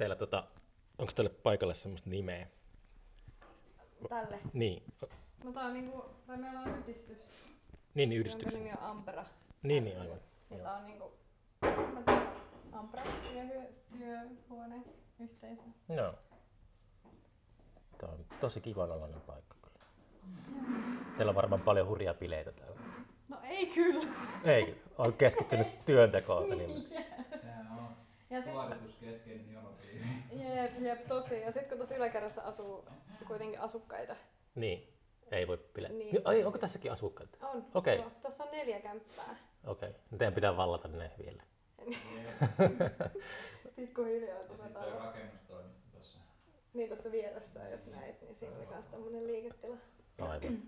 Onko teillä, tota, onko teille paikalle semmoista nimeä? Tälle. Niin, No tää on niinku, tai meillä on yhdistys, niin jonka yhdistyksen. nimi on Ampera. Niin, niin aivan. Niillä on niinku, mä tiedän, Ampera työhuone yhteisö. Joo. Tämä on tosi kivanalainen paikka kyllä. Teillä on varmaan paljon hurjia bileitä täällä. No ei kyllä. Ei, on keskittynyt työntekoon. Sehän on Ja sit, suorituskeskeinen jonopiiri. jep, jep, tosi. Ja sit kun tuossa yläkerrassa asuu kuitenkin asukkaita. Niin, ei voi bileitä. Niin. Niin. Ai, onko tässäkin asukkaita? On. Okei. Joo, Tuossa on neljä kämppää. Okei, okay. teidän pitää vallata ne vielä. Pikkuhiljaa Ja sitten toi rakennustoimisto tossa. niin tuossa vieressä, jos näit, niin siinä oli myös tämmönen liiketila. Aivan.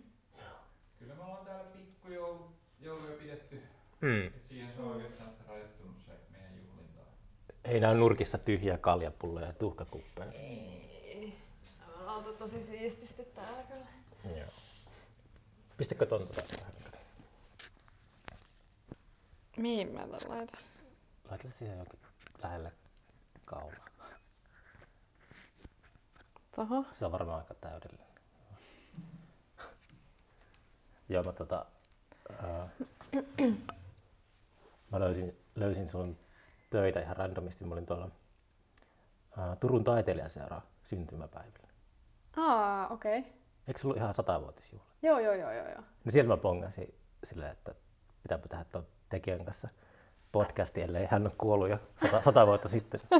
Kyllä me ollaan täällä pikkujouluja pidetty. Mm. Et siihen se on oikeastaan sitten meidän juhlinta. Ei näy nurkissa tyhjiä kaljapulloja ja tuhkakuppeja. Ei. Me ollaan oltu tosi siististi täällä kyllä. Joo. Pistäkö ton tota vähän? Mihin mä tän laitan? Laita siihen jokin lähelle kaulaa. Toho. Se on varmaan aika täydellinen. Joo, mä tota... Ää, mä löysin, löysin sun töitä ihan randomisti. Mä olin tuolla ää, Turun taiteilijaseura syntymäpäivillä. Aa, okei. Okay. Eikö se ollut ihan satavuotisjuhla? Joo, joo, joo, joo, joo. No sieltä mä pongasin silleen, että pitääpä tehdä tuon tekijän kanssa podcasti, ellei hän ole kuollut jo sata, sata vuotta sitten.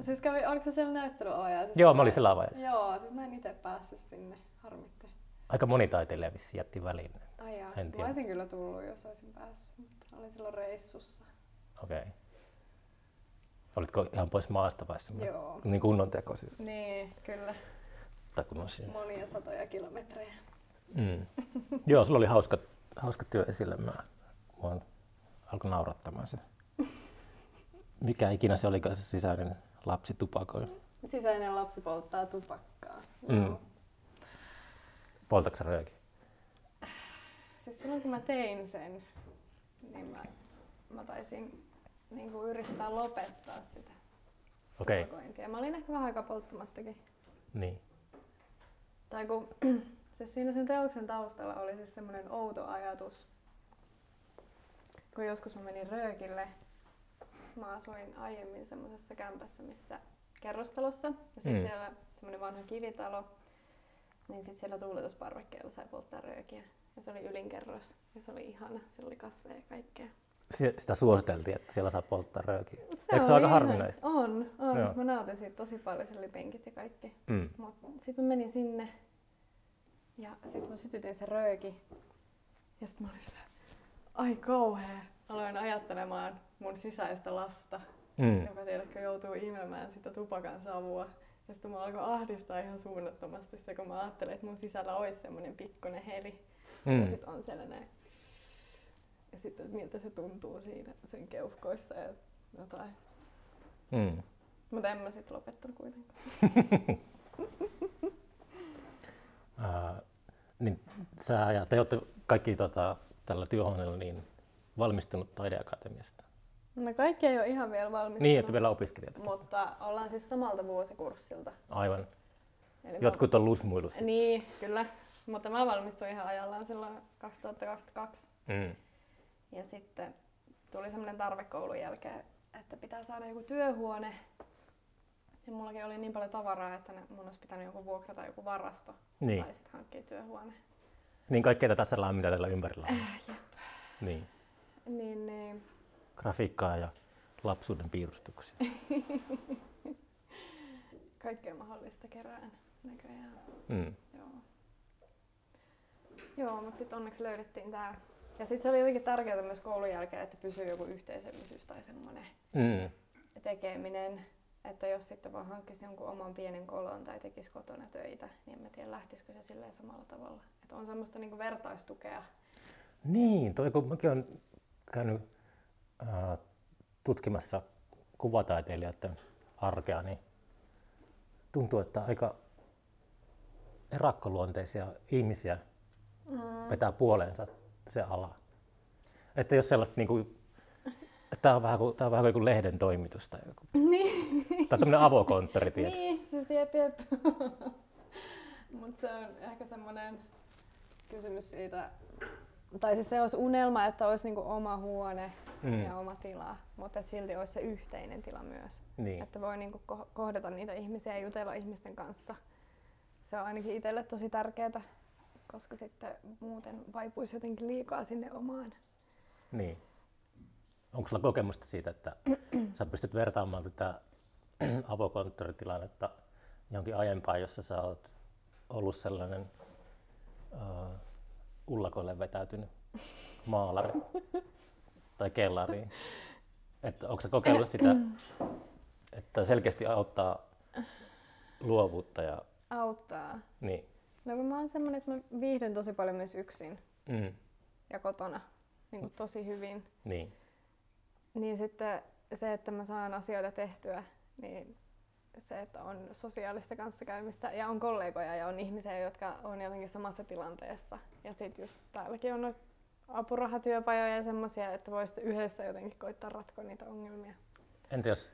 Siis kävi, oliko se siellä näyttelyajaa? Siis Joo, mä olin siellä avaajassa. Joo, siis mä en itse päässyt sinne. Harmitti. Aika moni taiteilija vissiin jätti väliin. Ai jaa, mä olisin kyllä tullut, jos olisin päässyt, mutta olin silloin reissussa. Okei. Okay. Olitko ihan pois maasta vai semmoinen Joo. niin kunnon tekosyy? Niin, kyllä. Tai kun on siinä? Monia satoja kilometrejä. Mm. Joo, sulla oli hauska, hauska työ esillä. Mä, mua alkoi naurattamaan se. Mikä ikinä se oli se sisäinen lapsi tupakoi. Sisäinen lapsi polttaa tupakkaa. Mm. Joo. Poltatko sä rööki? Siis silloin kun mä tein sen, niin mä, mä taisin niin kuin yrittää lopettaa sitä okay. tupakointia. Mä olin ehkä vähän aikaa polttamattakin. niin. Tai kun siis siinä sen teoksen taustalla oli siis semmoinen outo ajatus. Kun joskus mä menin röökille, mä asuin aiemmin semmoisessa kämpässä, missä kerrostalossa. Ja sitten mm. siellä semmoinen vanha kivitalo. Niin sitten siellä tuuletusparvekkeella sai polttaa röökiä. Ja se oli ylinkerros. Ja se oli ihana. Siellä oli kasveja ja kaikkea. Si- Sitä suositeltiin, että siellä saa polttaa röökiä. Eikö se oli ole aika harvinaista? On, on. Joo. Mä nautin siitä tosi paljon. Siellä oli penkit ja kaikki. Mm. Sitten mä menin sinne ja sitten mä sytytin se rööki. Ja sitten mä olin silleen, ai kauhea. Aloin ajattelemaan mun sisäistä lasta, Mm. joka tiedätkö joutuu imemään sitä tupakan savua. Ja sitten mä alkoi ahdistaa ihan suunnattomasti se, kun mä ajattelin, että mun sisällä olisi semmoinen pikkuinen heli. Ja Mm. sitten on siellä näin. Ja sitten, että miltä se tuntuu siinä sen keuhkoissa ja jotain. Mm. Mutta en mä sitten lopettanut kuitenkaan. Ää, niin sä ja te olette kaikki tota, tällä työhuoneella niin valmistunut taideakatemiasta. No kaikki ei ole ihan vielä valmistunut. Niin, että vielä opiskelijat. Mutta ollaan siis samalta vuosikurssilta. Aivan. Eli Jotkut on lusmuilussa. Mä... Niin, kyllä. Mutta mä valmistuin ihan ajallaan silloin 2022. Mm. Ja sitten tuli semmoinen tarve koulun jälkeen, että pitää saada joku työhuone. Ja mullakin oli niin paljon tavaraa, että mun olisi pitänyt joku vuokrata joku varasto. Niin. Tai sitten hankkia työhuone. Niin kaikkea tätä sellainen, mitä tällä ympärillä on. Äh, jep. Niin. Niin, niin. Grafiikkaa ja lapsuuden piirustuksia. Kaikkea mahdollista kerään näköjään. Mm. Joo. Joo, mutta sitten onneksi löydettiin tää. Ja sitten se oli jotenkin tärkeää myös koulun jälkeen, että pysyy joku yhteisöllisyys tai semmoinen Mm. tekeminen. Että jos sitten vaan hankkisi jonkun oman pienen kolon tai tekisi kotona töitä, niin en mä tiedä lähtisikö se silleen samalla tavalla. Että on semmoista niinku vertaistukea. Niin, toi kun mäkin olen käynyt ää, tutkimassa kuvataiteilijoiden arkea, niin tuntuu, että aika erakkoluonteisia ihmisiä Mm. vetää puoleensa se ala. Että jos sellaista niin kuin, Tämä on vähän kuin, tämä on vähän kuin lehden toimitus tai joku. Niin. Tai tämmöinen avokonttori, tiedätkö? Niin, siis jep jep. Mutta se on ehkä semmoinen kysymys siitä, tai siis se olisi unelma, että olisi niinku oma huone Mm. ja oma tila, mutta silti olisi se yhteinen tila myös. Niin. Että voi niinku ko- kohdata niitä ihmisiä ja jutella ihmisten kanssa. Se on ainakin itselle tosi tärkeää, koska sitten muuten vaipuisi jotenkin liikaa sinne omaan. Niin. Onko sulla kokemusta siitä, että sä pystyt vertaamaan tätä avokonttoritilannetta johonkin aiempaan, jossa sä oot ollut sellainen uh, ullakoille vetäytynyt maalari tai kellariin? Että onko sä kokeillut sitä, että selkeästi auttaa luovuutta ja Auttaa. niin. No kun mä oon semmonen, että mä viihdyn tosi paljon myös yksin Mm, ja kotona niin kuin tosi hyvin. niin. Niin sitten se, että mä saan asioita tehtyä, niin se, että on sosiaalista kanssakäymistä ja on kollegoja ja on ihmisiä, jotka on jotenkin samassa tilanteessa. Ja sitten just täälläkin on apurahatyöpajoja ja semmoisia, että voi yhdessä jotenkin koittaa ratkoa niitä ongelmia. Entä jos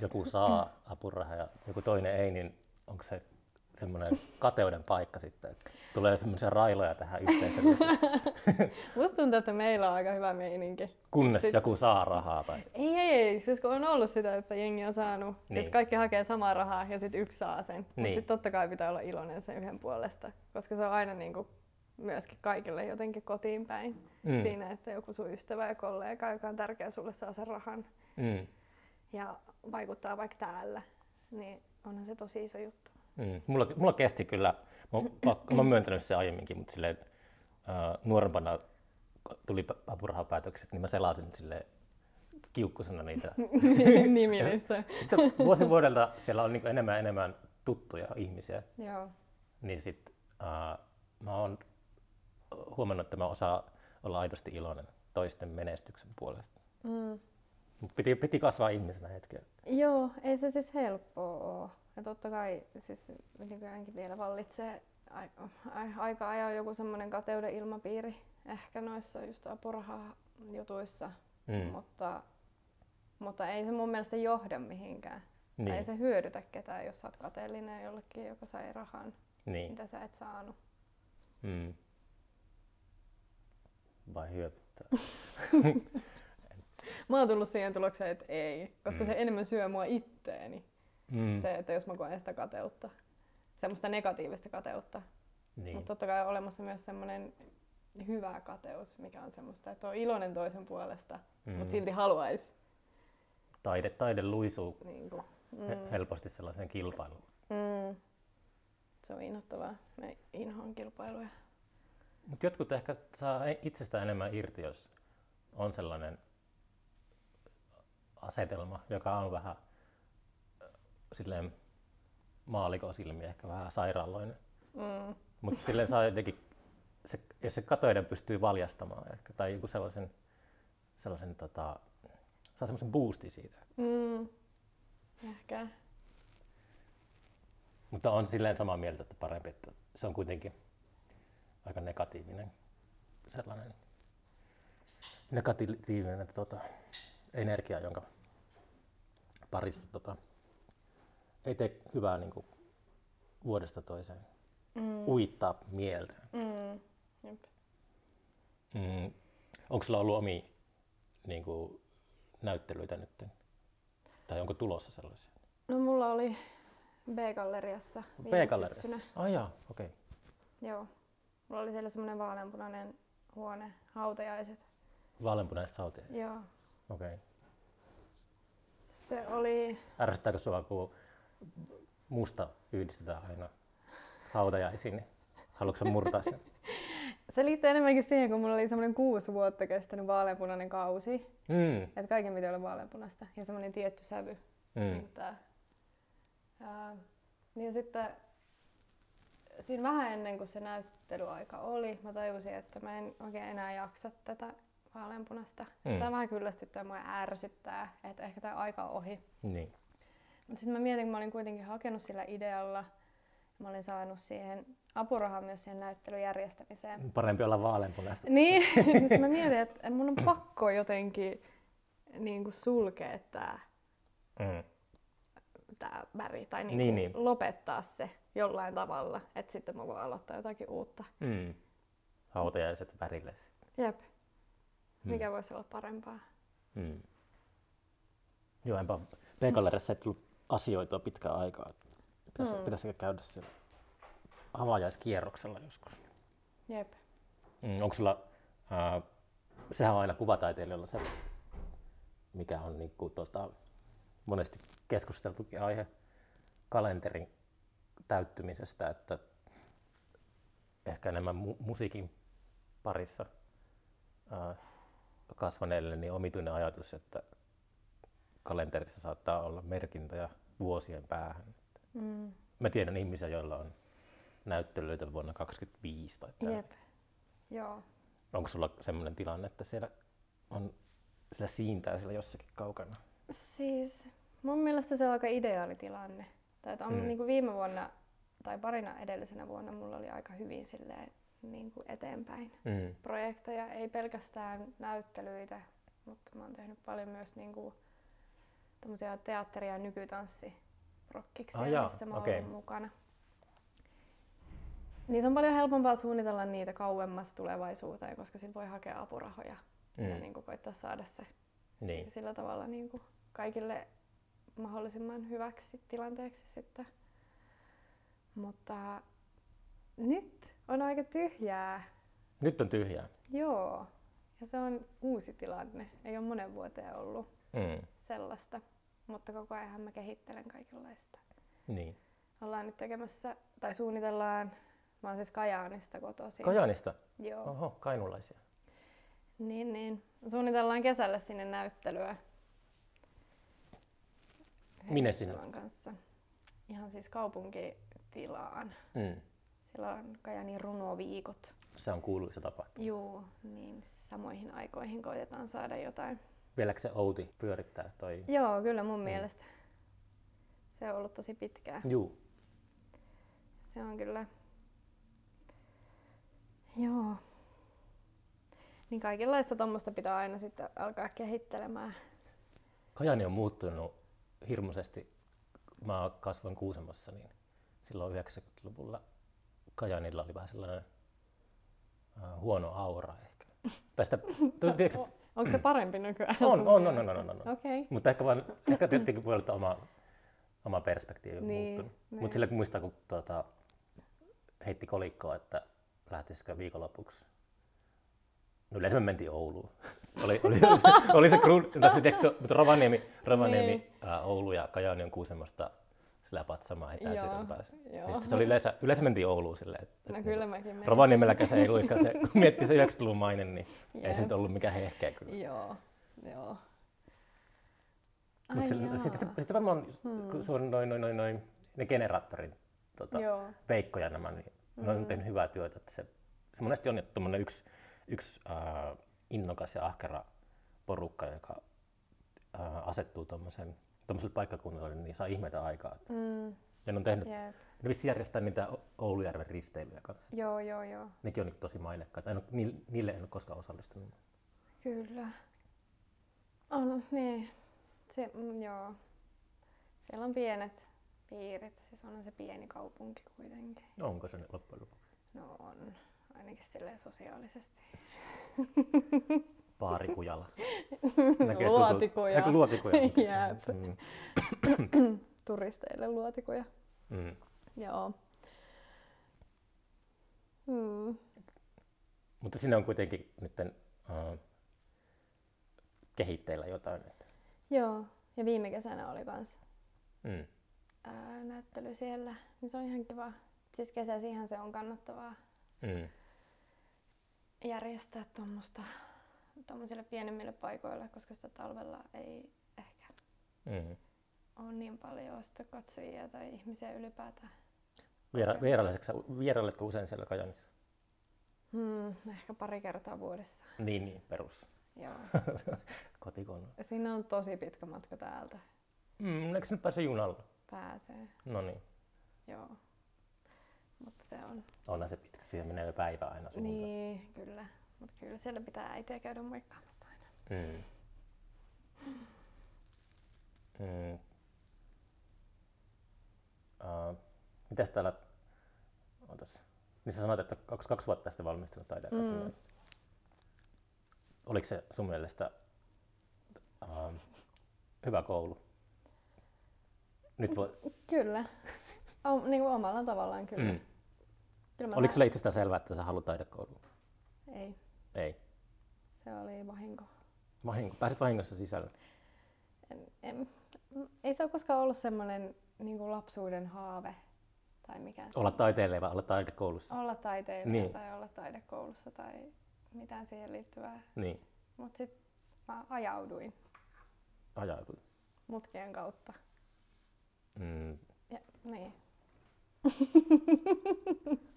joku saa apurahaa ja joku toinen ei, niin onko se semmoinen kateuden paikka sitten, että tulee semmoisia railoja tähän yhteisölliseen, Musta tuntuu, että meillä on aika hyvä meininki. kunnes Sit- joku saa rahaa tai Ei, ei, ei. Siis kun on ollut sitä, että jengi on saanut, niin. Siis kaikki hakee samaa rahaa ja sitten yksi saa sen. Mutta Niin. sitten totta kai pitää olla iloinen sen yhden puolesta, koska se on aina niin kuin myöskin kaikille jotenkin kotiin päin Mm. siinä, että joku sun ystävä ja kollega, joka on tärkeä sulle, saa sen rahan mm, ja vaikuttaa vaikka täällä. Niin onhan se tosi iso juttu. Mm. Mulla, mulla kesti kyllä, mä, oon pakko- mä oon myöntänyt se aiemminkin, mutta silleen, äh, nuorempana tuli apurahapäätökset, niin mä selasin sille kiukkusena niitä. Nimilistä. Sitten vuosi vuodelta siellä on niin enemmän ja enemmän tuttuja ihmisiä, Joo. niin sit äh, mä oon huomannut, että mä osaan olla aidosti iloinen toisten menestyksen puolesta. Mm. Piti, piti kasvaa ihmisenä hetken. Joo, ei se siis helppoa ole. Ja totta kai siis nykyäänkin vielä vallitsee aika, ai- aika ajoin joku semmoinen kateuden ilmapiiri ehkä noissa just apuraha-jutuissa, Mm. mutta, mutta ei se mun mielestä johda mihinkään. Tai ei Niin, se hyödytä ketään, jos sä oot kateellinen jollekin, joka sai rahan, niin. mitä sä et saanut. Mm. Vai hyödyttää? Mä oon tullut siihen tulokseen, että ei, koska Mm. se enemmän syö mua itteeni. Mm. Se, että jos mä koen sitä kateutta, semmoista negatiivista kateutta. Niin. Mutta totta kai on olemassa myös semmoinen hyvä kateus, mikä on semmoista, että on iloinen toisen puolesta, mm. Mutta silti haluaisi. Taide, taide luisuu Niin kuin, mm, helposti sellaiseen kilpailuun. mm, se on innoittavaa. Me inhoan kilpailuja. Mutta jotkut ehkä saa e- itsestään enemmän irti, jos on sellainen asetelma, joka on vähän äh, silleen maalikon silmiä, ehkä vähän sairaaloinen. Mm, Mutta silleen saa jotenkin, se, jos se katoiden pystyy valjastamaan ehkä, tai joku sellaisen, sellaisen tota, saa semmoisen boosti siitä. mm, ehkä. Mutta on silleen samaa mieltä, että parempi, että se on kuitenkin aika negatiivinen sellainen negatiivinen tota, energia, jonka parissa tota, ei tee hyvää niin kuin, vuodesta toiseen. Mm, Uittaa mieltä. mm, jep. Mm. Onko sulla ollut omia niin kuin, näyttelyitä nyt? Tai onko tulossa sellaisia? No mulla oli B-galleriassa viime B-galleriassa? syksynä. Ah okei. Okay. Joo. Mulla oli siellä semmoinen vaaleanpunainen huone, hautajaiset. Vaaleanpunaiset hauteja. Joo. Okei. Okay. Se oli Ärsyttääkö sua, kun musta yhdistetään aina hautajaisiin, niin haluatko murtaa sen? Se liittyy enemmänkin siihen, kun mulla oli semmoinen kuusi vuotta kestänyt vaaleanpunainen kausi. Mm, Että kaiken piti olla vaaleanpunaista ja semmoinen tietty sävy. Niin mm, kuin tää. Ää, niin sitten siinä vähän ennen kuin se näyttelyaika oli, mä tajusin, että mä en oikein enää jaksa tätä vaaleanpunasta. Mm. Tämä vähän kyllästyttää mua ja ärsyttää, että ehkä tämä aika on ohi. niin. Mutta sitten mä mietin, kun mä olin kuitenkin hakenut sillä idealla, ja mä olin saanut siihen apurahaa myös siihen näyttelyn järjestämiseen. Parempi olla vaaleanpunaista. Niin, siis mä mietin, että mun on pakko jotenkin niin kuin sulkea tämä Mm. tää väri tai niin Niin, niin, lopettaa se jollain tavalla, että sitten mä voin aloittaa jotakin uutta. Mm. Hautajaiset värille. Jep. Mm. Mikä voisi olla parempaa? Mm. Joo, enpä Veikalerissa ei tullut asioitua pitkään aikaa. Pitäisi, Mm. pitäisikö käydä siellä avajaiskierroksella joskus? Jep. Mm, onko sulla, ää, sehän on aina kuvataiteilijoilla se, mikä on niin kuin, tota, monesti keskusteltukin aihe kalenterin täyttymisestä, että ehkä enemmän mu- musiikin parissa ää, kasvaneille niin omituinen ajatus, että kalenterissa saattaa olla merkintöjä vuosien päähän. Mm. Mä tiedän ihmisiä, joilla on näyttelyitä vuonna 2025 tai. Jep. Joo. Onko sulla sellainen tilanne, että siellä on siellä siintää siellä jossakin kaukana? Siis mun mielestä se on aika ideaali tilanne. Tai että on mm. niin kuin viime vuonna tai parina edellisenä vuonna mulla oli aika hyvin silleen, niin kuin eteenpäin Mm. projekteja. Ei pelkästään näyttelyitä, mutta mä oon tehnyt paljon myös niin kuin, tämmöisiä teatteri- ja nykytanssiprokkiksia, Ah, jaa, missä mä ollut mukana. Niin se on paljon helpompaa suunnitella niitä kauemmas tulevaisuuteen, koska sit voi hakea apurahoja mm. ja niin kuin koittaa saada se Niin. si- sillä tavalla niin kuin kaikille mahdollisimman hyväksi tilanteeksi sitten. Mutta nyt on aika tyhjää. Nyt on tyhjää. Joo. Ja se on uusi tilanne. Ei ole monen vuoteen ollut Mm. sellaista. Mutta koko ajan mä kehittelen kaikenlaista. Niin. Ollaan nyt tekemässä, tai suunnitellaan, mä oon siis Kajaanista kotoisin. Kajaanista? Joo. Oho, kainulaisia. Niin, niin. Suunnitellaan kesällä sinne näyttelyä. Minne sinne? kanssa. Ihan siis kaupunkitilaan. Mm. Siellä on Kajanin runoviikot. Se on kuuluisa tapahtuma. Juu, niin samoihin aikoihin koitetaan saada jotain. Vieläkö se Outi pyörittää toi? Joo, kyllä mun mielestä. Se on ollut tosi pitkään. Juu. Se on kyllä... Joo. Niin kaikenlaista tuommoista pitää aina sitten alkaa kehittelemään. Kajani on muuttunut hirmuisesti. Mä kasvoin Kuusamossa, niin silloin 90-luvulla Kajanilla oli vähän sellainen äh, huono aura ehkä. Tästä, tiedätkö, Onko se parempi nykyään? on, on, on, on, on, on, on. Okei. Okay. Mutta ehkä, vaan, ehkä tietenkin voi olla, oma, oma perspektiivi on Niin, muuttunut. niin. Mutta sillä kun muistaa, kun tuota, heitti kolikkoa, että lähtisikö viikonlopuksi. No yleensä me mentiin Ouluun. oli, oli, oli, se, oli se kruun, tässä, tiedätkö, mutta Rovaniemi, Rovaniemi Niin. ää, Oulu ja Kajaani on Kuusamosta sillä patsamaan etäisyyden Joo, päässä. joo. Ja sitten se oli yleensä, yleensä mentiin Ouluun silleen, että, No että kyllä mäkin menin. Rovaniemelläkään se ei luikaan se, kun miettii se 90-luvun mainen, niin ei Jep. se nyt ollut mikään hehkeä kyllä. Joo, joo. Ai jaa. sitten sit, sit varmaan, kun se on noin, noin, noin, noin ne generaattorin tota, Joo. Veikko ja nämä, niin ne on tehnyt hyvää työtä. Että se, se monesti on tuommoinen yksi, yksi äh, innokas ja ahkera porukka, joka äh, asettuu tuommoiselle paikkakunnalle, niin saa ihmeitä aikaa. Mm, Ja ne on tehnyt, jep. ne vissi järjestää niitä Oulujärven risteilyjä kanssa. Joo, joo, joo. Nekin on nyt tosi mainekkaita. En ole, niille, niille en ole koskaan osallistunut. Kyllä. On, niin. Se, mm, joo. Siellä on pienet piirit. Siis onhan se pieni kaupunki kuitenkin. Onko se loppujen lopuksi? No on. Ainakin silleen sosiaalisesti. Baarikujalla. Luotikoja. Näkyy luotikoja. Jep. Mm. Turisteille luotikoja. Mm. Joo. Mm. Mutta siinä on kuitenkin nyt uh, kehitteillä jotain. Joo. Ja viime kesänä oli kans mm. ää, näyttely siellä. Niin se on ihan kiva. Siis kesäisihän se on kannattavaa Mm. järjestää tuommoista tuommoisille pienemmille paikoille, koska sitä talvella ei ehkä Mm. ole niin paljon sitä katsojia tai ihmisiä ylipäätään. Viera, vierailetko, usein siellä Kajanissa? Hmm, ehkä pari kertaa vuodessa. Niin, niin, perus. Joo. Kotikonna. Siinä on tosi pitkä matka täältä. Mm, eikö nyt pääse junalla? Pääsee. No niin, Joo. Mutta se on. onhan se pitkä. Siihen menee jo päivä aina suuntaan. Niin, kyllä. Mutta kyllä siellä pitää äitiä käydä moikkaamassa aina. Mm. Mm. Uh, mitäs täällä, ootas, niin sä sanoit, että onko kaksi vuotta sitten valmistunut taiteen mm. Oliko se sun mielestä uh, hyvä koulu? Nyt voi... Kyllä. O, niin kuin omalla tavallaan kyllä. Mm. kyllä Oliko sulle itsestään selvää, että sä haluat taidekouluun? Ei. Ei. Se oli vahinko. Vahinko? Pääsit vahingossa sisälle? En, en, ei se ole koskaan ollut semmoinen niin lapsuuden haave tai mikä se Olla taiteilija vai olla taidekoulussa? Olla taiteilija niin. tai olla taidekoulussa tai mitään siihen liittyvää. Niin. Mutta sitten mä ajauduin. Ajauduin? Mutkien kautta. Mm. Ja, niin.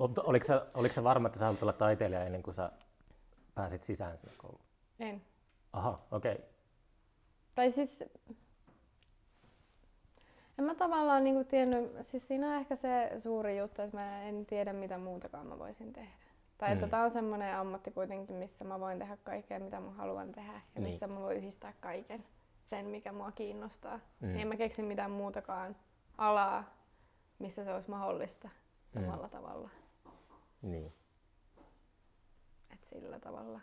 Mutta oliko sä, oliko sä varma, että sä haluat olla taiteilija ennen kuin sä pääsit sisään sinne kouluun? En. Aha, okei. Okay. Tai siis en mä tavallaan niinku tiennyt, siis siinä on ehkä se suuri juttu, että mä en tiedä mitä muutakaan mä voisin tehdä. Tai mm. että tää on semmoinen ammatti kuitenkin, missä mä voin tehdä kaikkea mitä mä haluan tehdä ja niin. missä mä voin yhdistää kaiken sen, mikä mua kiinnostaa. Mm. En mä keksi mitään muutakaan alaa, missä se olisi mahdollista samalla mm. tavalla. Niin. Et sillä tavalla.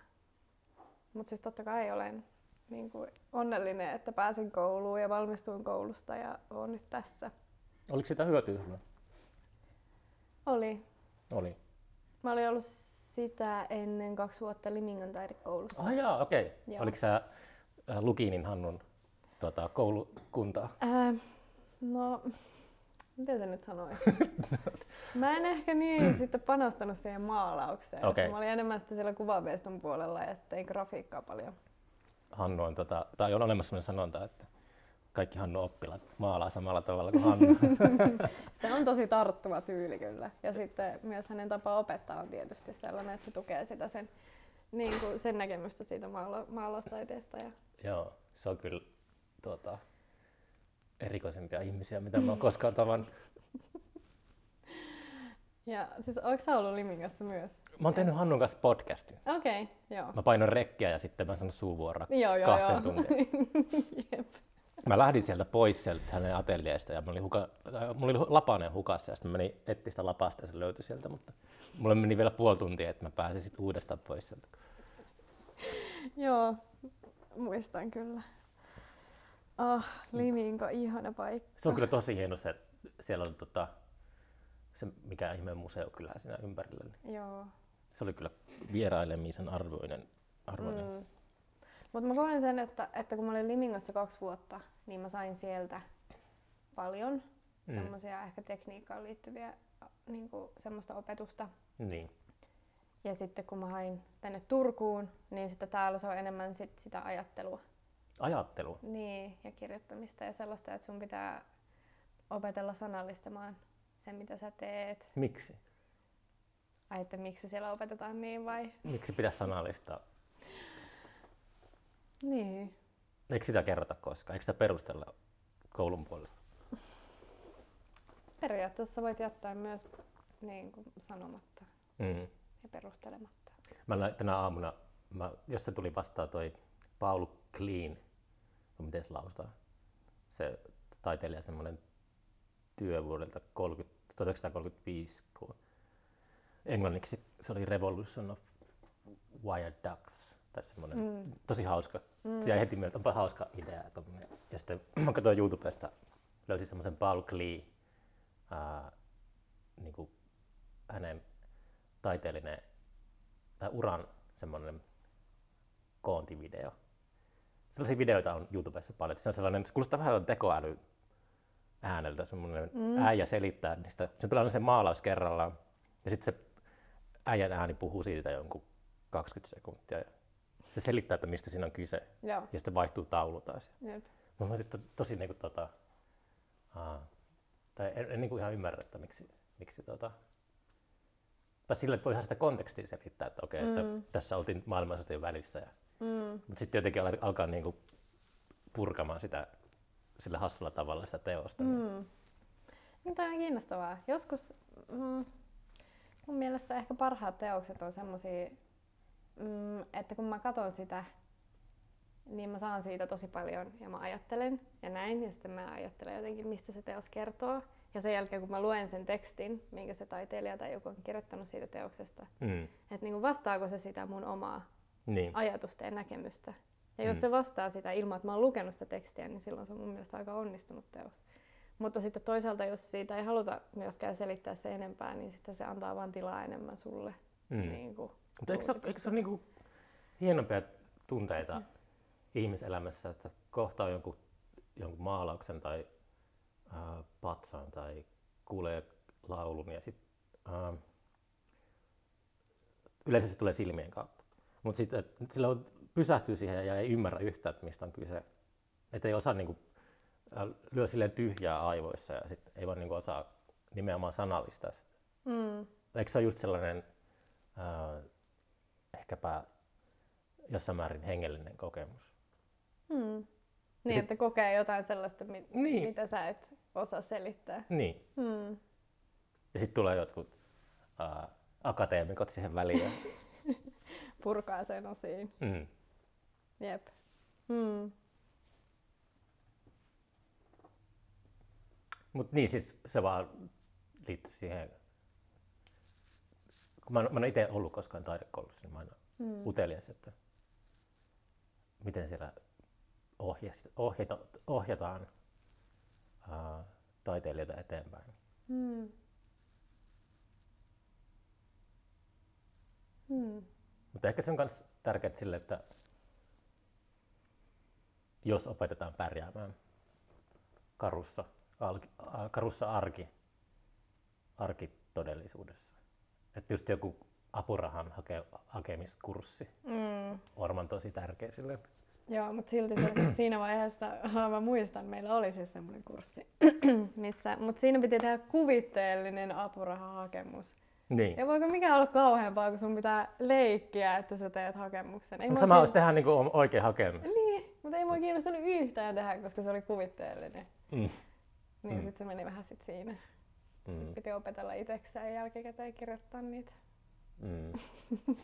Mutta siis totta kai olen niin kuin onnellinen, että pääsin kouluun ja valmistuin koulusta ja olen nyt tässä. Oliko sitä hyötyä sinulle? Oli. Oli. Mä olin ollut sitä ennen kaksi vuotta Limingan taidekoulussa. Ah jaa, okei. Okay. Oliko sä äh, Lukinin Hannun tota, koulukuntaa? Äh, no, miten se nyt sanoisi? mä en ehkä niin sitten panostanut siihen maalaukseen. Okay. Mä olin enemmän sitten siellä kuvaveiston puolella ja sitten grafiikkaa paljon. Hannu on, tota, tai on olemassa sellainen sanonta, että kaikki Hannu oppilat maalaa samalla tavalla kuin Hannu. se on tosi tarttuva tyyli kyllä. Ja sitten myös hänen tapa opettaa on tietysti sellainen, että se tukee sitä sen, niin kuin sen näkemystä siitä maala- maalaustaiteesta. Ja... Joo, se on kyllä tuota, erikoisempia ihmisiä, mitä mä oon koskaan tavannut. Ja siis onko sä ollut Limingassa myös? Mä oon tehnyt Hannun kanssa podcastin. Okei, okay, joo. Mä painoin rekkiä ja sitten mä sanon suuvuoroa joo, joo, kahteen joo. tuntiin. Jep. Mä lähdin sieltä pois sieltä hänen ateljeesta ja mulla oli, huka, mulla oli lapanen hukassa ja sitten mä menin etsiä sitä lapasta ja se löytyi sieltä, mutta mulle meni vielä puoli tuntia, että mä pääsin sitten uudestaan pois sieltä. Joo, muistan kyllä. Oh, Liminko, ihana paikka. Se on kyllä tosi hieno se, siellä on tota, se mikä ihme museo kyllä siinä ympärillä. Niin Joo. Se oli kyllä vierailemisen arvoinen. arvoinen. Mm. Mutta mä koen sen, että, että kun mä olin Limingossa kaksi vuotta, niin mä sain sieltä paljon mm. semmoisia ehkä tekniikkaan liittyviä niin kuin semmoista opetusta. Niin. Ja sitten kun mä hain tänne Turkuun, niin sitten täällä se on enemmän sit sitä ajattelua. Ajattelua? Niin, ja kirjoittamista ja sellaista, että sun pitää opetella sanallistamaan sen, mitä sä teet. Miksi? Ai, että miksi siellä opetetaan niin vai? Miksi pitäisi sanallistaa? Niin. Eikö sitä kerrota koskaan? Eikö sitä perustella koulun puolesta? Periaatteessa voit jättää myös niin kuin, sanomatta mm. ja perustelematta. Mä tänä aamuna, mä, jos se tuli vastaan toi Paul Clean, miten se lausutaan, se taiteilija semmoinen työ vuodelta 30, 1935, kun englanniksi se oli Revolution of Wired Ducks, tai semmoinen mm. tosi hauska. Mm. Jäi heti mieltä, onpa hauska idea. Tommonen. Ja sitten mä katsoin YouTubesta, löysin semmoisen Paul Klee, ää, niin kuin hänen taiteellinen tai uran semmoinen koontivideo. Sellaisia videoita on YouTubessa paljon. Se on sellainen, se kuulostaa vähän tekoäly ääneltä, semmoinen mm. äijä selittää niistä. Se tulee se maalaus kerrallaan ja sitten se äijän ääni puhuu siitä jonkun 20 sekuntia. Ja se selittää, että mistä siinä on kyse. Joo. Ja sitten vaihtuu taulu taas. Jep. Mä mietin, että tosi niin kuin, tota, aa, tai en, en niin kuin ihan ymmärrä, että miksi, miksi tota, tai sillä, että voihan sitä kontekstia selittää, että okei, okay, mm. että tässä oltiin maailmansotien välissä. Ja, mm. Mutta sitten jotenkin alkaa niin kuin purkamaan sitä sillä hassulla tavalla sitä teosta. Mm. Niin toi on kiinnostavaa. Joskus mm, mun mielestä ehkä parhaat teokset on semmosia, mm, että kun mä katson sitä niin mä saan siitä tosi paljon ja mä ajattelen ja näin ja sitten mä ajattelen jotenkin, mistä se teos kertoo. Ja sen jälkeen, kun mä luen sen tekstin, minkä se taiteilija tai joku on kirjoittanut siitä teoksesta, Mm. että niin vastaako se sitä mun omaa Niin. ajatusta ja näkemystä. Ja jos Mm. se vastaa sitä ilman, että mä oon lukenut sitä tekstiä, niin silloin se on mun mielestä aika onnistunut teos. Mutta sitten toisaalta, jos siitä ei haluta myöskään selittää se enempää, niin sitten se antaa vaan tilaa enemmän sulle. Mm. Niin kuin, Mutta eikö se, ole- eikö se ole niinku hienompia tunteita ihmiselämässä, että kohtaa jonkun, jonkun maalauksen tai äh, patsan tai kuulee laulun ja sitten äh, yleensä se tulee silmien kautta. Mutta sitten silloin pysähtyy siihen ja ei ymmärrä yhtään, että mistä on kyse. Että ei osaa niinku, äh, lyö silleen tyhjää aivoissa ja sit ei vaan niinku osaa nimenomaan sanallistaa sitä. mm, Eikö se ole just sellainen äh, ehkäpä jossain määrin hengellinen kokemus? mm. Niin, sit- että kokee jotain sellaista, mi- Niin. mitä sä et osaa selittää. Niin. Mm. Ja sitten tulee jotkut äh, akateemikot siihen väliin. Purkaa sen osiin. mm. Jep. Mm. Mutta niin, siis se vaan liittyy siihen, kun mä, en- mä en itse ollut koskaan taidekoulussa, niin mä aina Mm. utelias, että miten siellä ohjasta, ohjata, ohjataan äh, taiteilijoita eteenpäin. Mm. Mm. Mutta ehkä se on myös tärkeää sille, että jos opetetaan pärjäämään karussa, alki, karussa arki, arkitodellisuudessa. Että just joku apurahan hake, hakemiskurssi Mm. on varmaan tosi tärkeä sille. Joo, mutta silti se, siinä vaiheessa, mä muistan, meillä oli siis semmoinen kurssi, missä, mutta siinä piti tehdä kuvitteellinen apurahahakemus. Niin. Ja voiko mikä olla kauheampaa, kun sun pitää leikkiä, että sä teet hakemuksen. Ei Sama kiin- olisi tehdä niinku oikein hakemus. Niin, mutta ei mua kiinnostanut yhtään tehdä, koska se oli kuvitteellinen. Mm. Niin Mm. mm. sit se meni vähän sit siinä. Mm. Sitten piti opetella itsekseen jälkikäteen kirjoittaa niitä. Mm.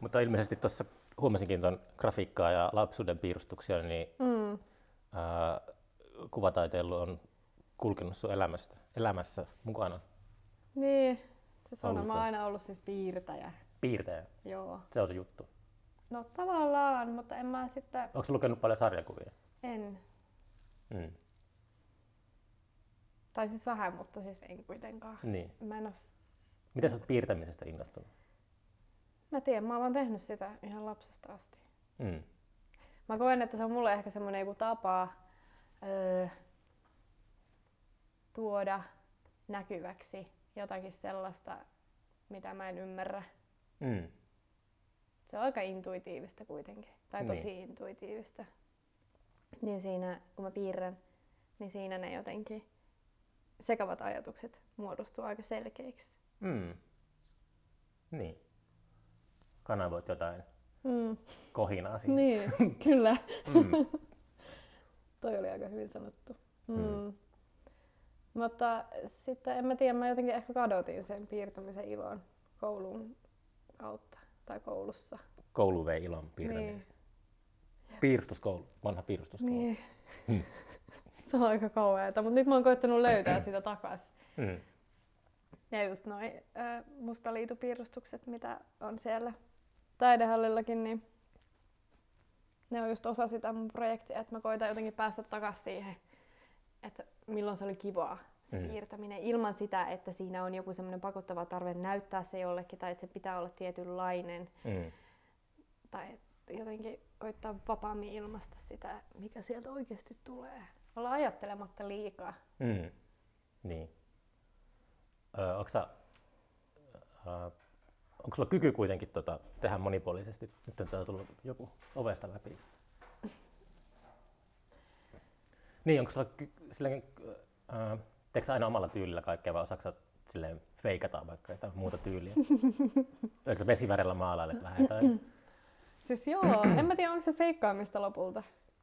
Mutta ilmeisesti tuossa huomasinkin tuon grafiikkaa ja lapsuuden piirustuksia, niin Mm. ää, kuvataiteilu on kulkenut sun elämästä, elämässä mukana. Niin, se on Alusta. mä oon aina ollut siis piirtäjä. Piirtäjä, Joo. se on se juttu. No tavallaan, mutta en mä sitten, Onko lukenut paljon sarjakuvia? en. Mm. Tai siis vähän, mutta siis en kuitenkaan. Niin. Mä en oo... s- Miten sä oot piirtämisestä innostunut? Mä tiedän, mä oon vaan tehnyt sitä ihan lapsesta asti. Mm. Mä koen, että se on mulle ehkä semmoinen joku tapa öö, tuoda näkyväksi jotakin sellaista, mitä mä en ymmärrä. Mm. Se on aika intuitiivista kuitenkin, tai Niin. tosi intuitiivista. Niin siinä, kun mä piirrän, niin siinä ne jotenkin sekavat ajatukset muodostuu aika selkeiksi. Mm. Niin. Kanavoit jotain Mm. kohinaa siihen. Niin, kyllä. Mm. Toi oli aika hyvin sanottu. Mm. Mm. Mutta sitten en mä tiedä, mä jotenkin ehkä kadotin sen piirtämisen ilon koulun kautta tai koulussa. Koulu vei ilon piirtämisestä. Piirustuskoulu, vanha piirustuskoulu. Niin. Mm. Se on aika kauheata, mutta nyt mä oon koittanut löytää sitä takas. Mm. Ja just noi ää, mustaliitupiirustukset, mitä on siellä taidehallillakin, niin ne on just osa sitä mun projektia, että mä koitan jotenkin päästä takas siihen, että milloin se oli kivaa se Mm. piirtäminen, ilman sitä, että siinä on joku semmoinen pakottava tarve näyttää se jollekin, tai että se pitää olla tietynlainen, Mm. tai jotenkin koittaa vapaammin ilmaista sitä, mikä sieltä oikeasti tulee. Olla ajattelematta liikaa. Mm. Niin. Öö, onko sä, öö, onko sulla kyky kuitenkin tota, tehdä monipuolisesti? Nyt on tullut joku ovesta läpi. Niin, onko sulla ky- silleen, öö, teekö aina omalla tyylillä kaikkea vai osaatko silleen feikata vaikka jotain muuta tyyliä? Eikö vesivärellä maalailet vähän tai... Siis joo, en mä tiedä onko se feikkaamista lopulta.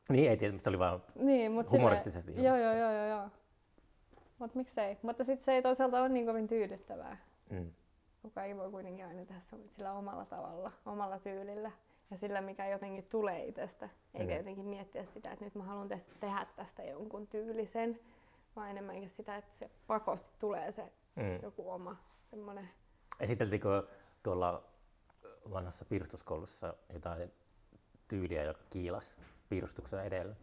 Niin, ei tiedä, mutta se oli vaan Niin, mutta Humoristisesti Silleen, joo, joo, joo, joo, joo. Mut miksei. Mutta sitten se ei toisaalta ole niin kovin tyydyttävää. mm, kaikki voi kuitenkin aina tehdä sillä omalla tavalla, omalla tyylillä ja sillä, mikä jotenkin tulee itsestä. Eikä Mm. jotenkin miettiä sitä, että nyt mä haluan tehdä tästä jonkun tyylisen, vaan enemmänkin sitä, että se pakosti tulee se Mm. joku oma semmoinen. Esiteltikö tuolla vanhassa piirustuskoulussa jotain tyyliä, joka kiilas piirustuksen edellä?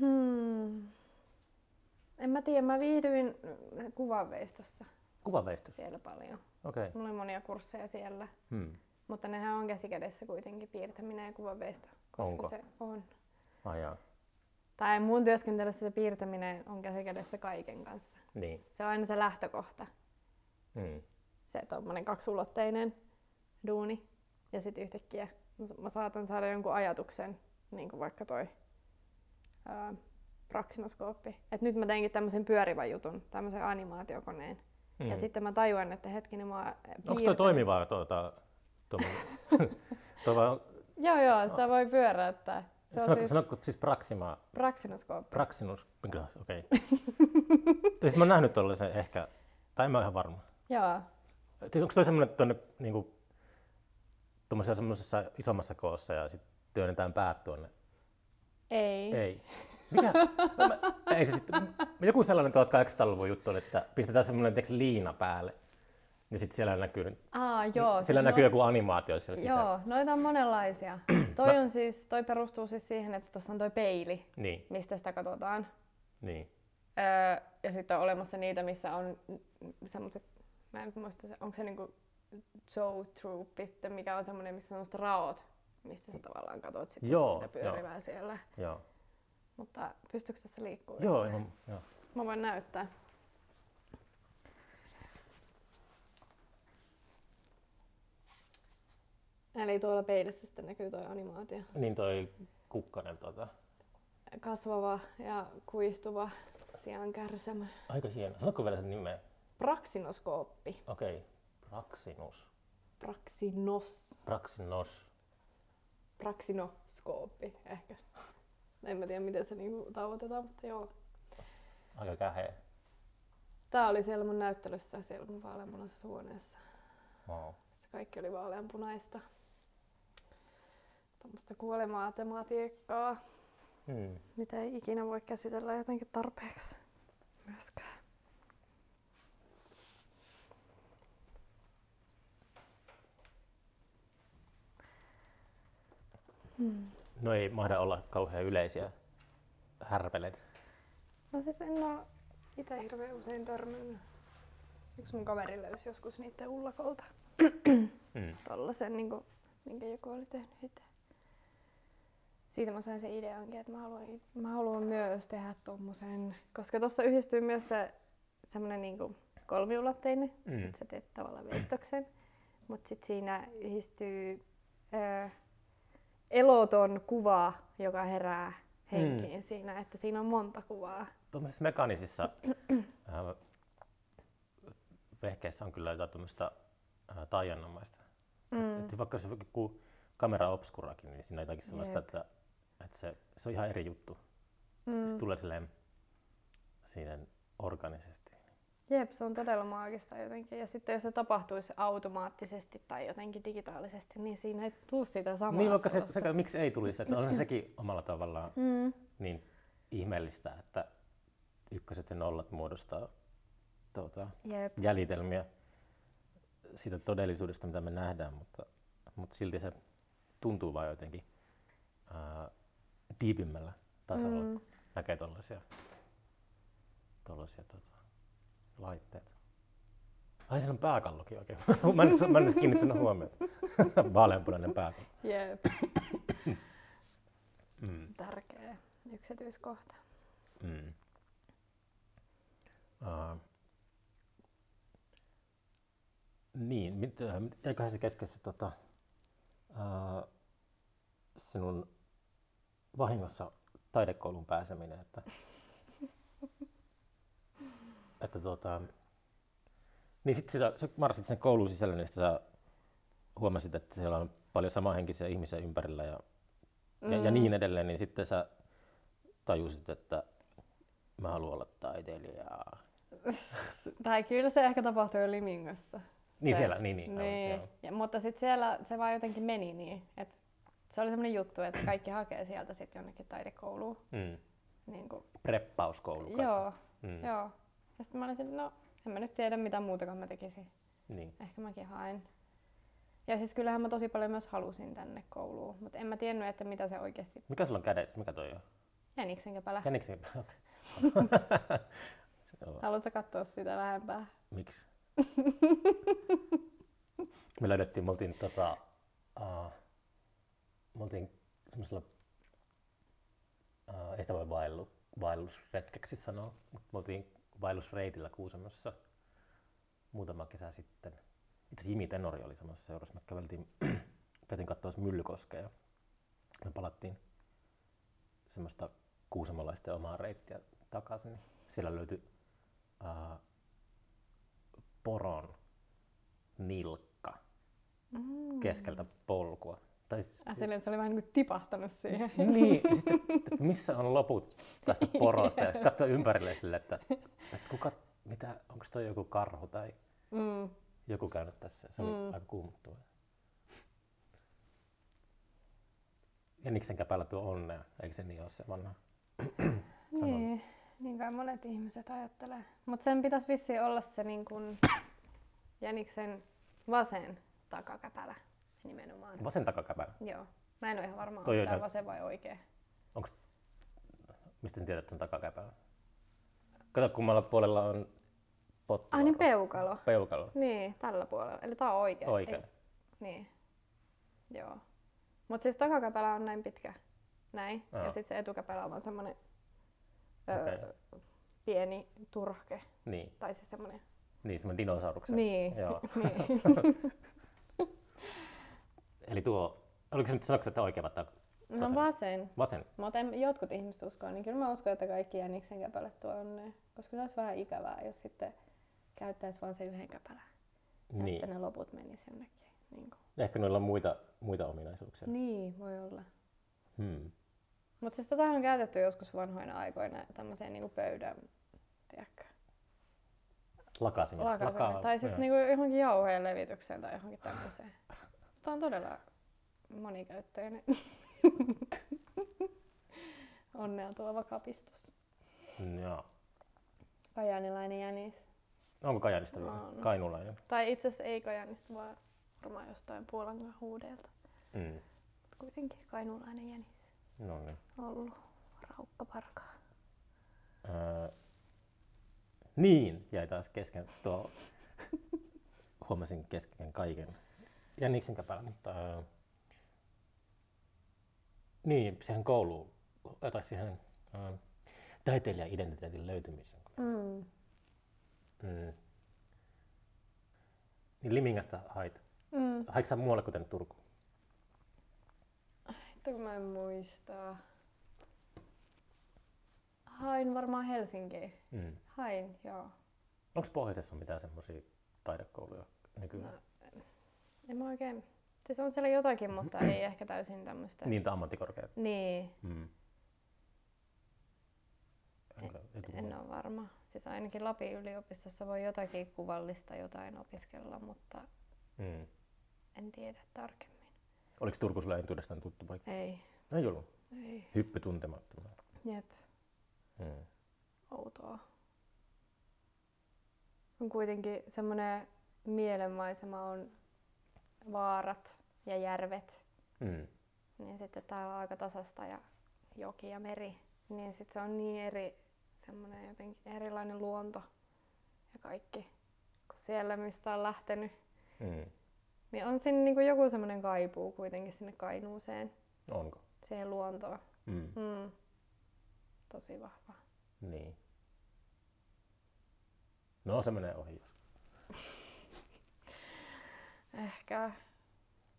Hmm. En mä tiedä, mä viihdyin kuvanveistossa Kuvaveistos. siellä paljon. Okei. Okay. Mulla oli monia kursseja siellä. Hmm. Mutta nehän on käsikädessä kuitenkin piirtäminen ja kuvanveisto, koska Onko? se on. Ai jaa. Tai mun työskentelyssä se piirtäminen on käsikädessä kaiken kanssa. Niin. Se on aina se lähtökohta, Hmm. se tommonen kaksulotteinen duuni. Ja sitten yhtäkkiä mä- saatan saada jonkun ajatuksen, niin kuin vaikka toi ää, praksinoskooppi. Et nyt mä teinkin tämmöisen pyörivän jutun, tämmöisen animaatiokoneen. Hmm. Ja sitten mä tajuan, että hetkinen mä oon Onko toi toimivaa tuota, tuo vai, Joo joo, sitä voi pyöräyttää. Se on sanotko, siis sanotko siis Praxima, praksinoskooppi. Kyllä, okei. Okay. siis mä oon nähnyt tuollaisen ehkä, tai en mä ole ihan varma. Joo. Onko toi semmoinen tuonne niinku, tuommoisessa semmoisessa isommassa koossa ja sitten työnnetään päät tuonne? Ei. Ei. Mikä? No, mä, ei se sitten, joku sellainen 1800-luvun juttu oli, että pistetään semmoinen tiiäks, liina päälle. Ja sitten siellä näkyy, Aa, joo. siellä siis näkyy no, joku animaatio siellä sisällä. Joo, noita on monenlaisia. Toi, on siis, toi perustuu siis siihen, että tuossa on toi peili, Niin, mistä sitä katsotaan. niin. Öö, ja sitten on olemassa niitä, missä on semmoiset, mä en muista, onko se niinku Joe Troop, mikä on semmoinen, missä on semmoiset raot, mistä sä tavallaan katsot sitten Joo, sitä pyörivää siellä. Joo, Mutta pystyykö tässä liikkuu? joo, ihan, joo. Mä voin näyttää. Eli tuolla peilissä sitten näkyy tuo animaatio. Niin toi kukkanen tota. Kasvava ja kuihtuva sian kärsämä. Aika hieno. Sanotko vielä sen nimen? Praksinoskooppi. Okei. Okay. Praxinus. Praxinos. Praxinos. Praksinoskooppi ehkä. En mä tiedä miten se niinku tavoitetaan, mutta joo. Aika käheä. Tää oli siellä mun näyttelyssä siellä mun vaaleanpunaisessa huoneessa. Wow. Se kaikki oli vaaleanpunaista. Tämmöistä kuolemaa tematiikkaa, Hmm. mitä ei ikinä voi käsitellä jotenkin tarpeeksi myöskään. Hmm. No ei mahda olla kauhean yleisiä härveleitä. No siis en oo itse hirveän usein törmännyt. Yksi mun kaveri löysi joskus niiden ullakolta. Hmm. Tollasen, niin kuin, minkä joku oli tehnyt itse. Siitä mä sain sen ideankin, että mä haluan, mä haluan myös tehdä tommosen, koska tuossa yhdistyy myös se semmonen niin kolmiulotteinen, Mm. että sä teet tavallaan veistoksen, mutta sitten siinä yhdistyy ö, eloton kuva, joka herää henkiin siinä, että siinä on monta kuvaa. Tuommoisissa mekaanisissa äh, vehkeissä on kyllä jotain tuommoista äh, taianomaista. Mm. Et vaikka se on joku kamera obscurakin, niin siinä on jotakin sellaista, Jep. että, että se, se on ihan eri juttu. Se Mm. tulee silleen siinä organisesti. Jep, se on todella maagista jotenkin. Ja sitten jos se tapahtuisi automaattisesti tai jotenkin digitaalisesti, niin siinä ei tule sitä samaa. Niin vaikka se, sekä, miksi ei tulisi, että on sekin omalla tavallaan Mm. niin ihmeellistä, että ykköset ja nollat muodostaa tuota, Jep. jäljitelmiä siitä todellisuudesta, mitä me nähdään, mutta, mutta silti se tuntuu vain jotenkin ää, tiipimmällä tasolla. Mm. Näkee tuollaisia tota, laitteita. Ai siinä on pääkallokin oikein. mä en, mä en edes kiinnittänyt huomiota. Vaaleanpunainen pääkallo. Jep. Mm. Tärkeä yksityiskohta. Mm. Uh, niin, mit, äh, eiköhän se kesken se tota, uh, sinun vahingossa taidekouluun pääseminen, että, että tota, niin sitten sitä, sä marssit sen koulun sisälle, niin sä huomasit, että siellä on paljon samanhenkisiä ihmisiä ympärillä ja, mm. ja, ja niin edelleen, niin sitten sä tajusit, että mä haluan olla taiteilija. tai kyllä se ehkä tapahtui jo Limingossa. Niin Se- siellä, niin, niin. aivan, Niin, joo. ja, mutta sitten siellä se vaan jotenkin meni niin, että se oli semmoinen juttu, että kaikki hakee sieltä sitten jonnekin taidekouluun. Mm. Niin kuin, Preppauskoulu kanssa. joo, Mm. joo. Ja sitten mä olin silleen, no en mä nyt tiedä mitä muutakaan mä tekisin. Niin. Ehkä mäkin haen. Ja siis kyllähän mä tosi paljon myös halusin tänne kouluun, mutta en mä tiennyt, että mitä se oikeasti Mikä sulla on kädessä? Mikä toi on? jäniksen käpälä. Jäniksen? Okei. Joo. Haluatko katsoa sitä lähempää? Miksi? me löydettiin, me oltiin, tota, uh, me oltiin semmoisella, uh, ei sitä voi vaellu, vaellusretkeksi sanoa, mutta me oltiin vaellusreitillä Kuusamossa muutama kesä sitten. Itse asiassa Jimi Tenori oli samassa seurassa. Me käveltiin, käytiin katsoa Myllykoskea ja me palattiin semmoista kuusamolaisten omaa reittiä takaisin. Siellä löytyi uh, poron nilkka Mm. keskeltä polkua. Tai siis, Äh, silleen, se oli vähän niin kuin tipahtanut siihen. niin, ja sitten, että missä on loput tästä porosta, ja sitten katsoi ympärille sille, että, että kuka, mitä, onko toi joku karhu tai Mm. joku käynyt tässä. Se oli Mm. aika kuumottava. Jäniksen käpällä tuo onnea, eikö se niin ole se vanha? Niin, niin kai monet ihmiset ajattelee. Mutta sen pitäisi vissiin olla se niin kun jäniksen vasen takakäpälä nimenomaan. Vasen takakäpälä. Joo. Mä en ole ihan varma, onko tämä vasen vai oikea. Mistä sen tiedät, että se on takakäpälä? Kato, kummalla puolella on pottu. Ah niin peukalo. Peukalo. Niin, tällä puolella. Eli tää on oikea. Oikea. Ei, niin. Joo. Mutta siis takakäpälä on näin pitkä. Näin. Joo. Ja sitten se etukäpälä on vaan semmonen öö, pieni turhke. Niin, Tai siis semmonen... niin semmoinen dinosauruksen. Niin. Joo. niin. Eli tuo, oliko se nyt sanoksi, että oikea vai tak- No Vasen. vasen. vasen? Mutta jotkut ihmiset uskoo, niin kyllä mä uskon, että kaikki jäniksen käpälät tuo onnea. Koska se olisi vähän ikävää, jos sitten käyttäisi vain se yhden käpälän. Ja Niin. sitten ne loput menis jonnekin. Niin, kuin. Ehkä noilla on muita, muita ominaisuuksia. niin voi olla. Hmm. Mutta siis tätä on käytetty joskus vanhoina aikoina tämmöiseen niinku pöydän, tiedätkö, Lakasimella. lakaselle. Tai siis joo. niinku johonkin jauhojen levitykseen tai johonkin tämmöiseen. Tämä on todella monikäyttöinen. Onnea tuova kapistus. Joo. Kajaanilainen jänis. Onko Kajanista vielä? On. Kainulainen. Tai itse asiassa ei Kajaanista, vaan varmaan jostain Puolan huudeelta. Mm. Mut kuitenkin kainulainen jänis. No niin. Ollut raukkaparkaa. Öö, niin, jäi taas kesken tuo, huomasin kesken kaiken. Jäniksen käpälä, mutta öö, niin, siihen kouluun, tai siihen öö, taiteilija-identiteetin löytymiseen. Mm. Mm. Niin Limingasta hait. Mm. Haitko sä muualle kuten Turku? Että kun mä en muista. Hain varmaan Helsinkiin. Mm. Hain, joo. Onko pohjoisessa mitään semmoisia taidekouluja nykyään? No, en mä oikein... Siis on siellä jotakin, mutta ei ehkä täysin tämmöistä. Niin, ammattikorkeat. Niin, Mm. Enkä, et en ole varma. Siis ainakin Lapin yliopistossa voi jotakin kuvallista jotain opiskella, mutta Mm. en tiedä tarkemmin. Oliko Turku sulle entuudestaan tuttu paikka? Ei, Ei ollut. ei. Hyppy tuntemattomaan. Jep, Mm. outoa. On kuitenkin semmoinen mielenmaisema on vaarat ja järvet. Mm. Niin sitten täällä on aika tasasta ja joki ja meri. Niin sitten se on niin eri, semmoinen jotenkin erilainen luonto ja kaikki. Kun siellä, mistä on lähtenyt. Mm. Niin on siinä niinku joku semmoinen kaipuu kuitenkin sinne Kainuuseen, Onko? siihen luontoon. Mm. Mm. Tosi vahva. Niin. No se menee ohi. Ehkä.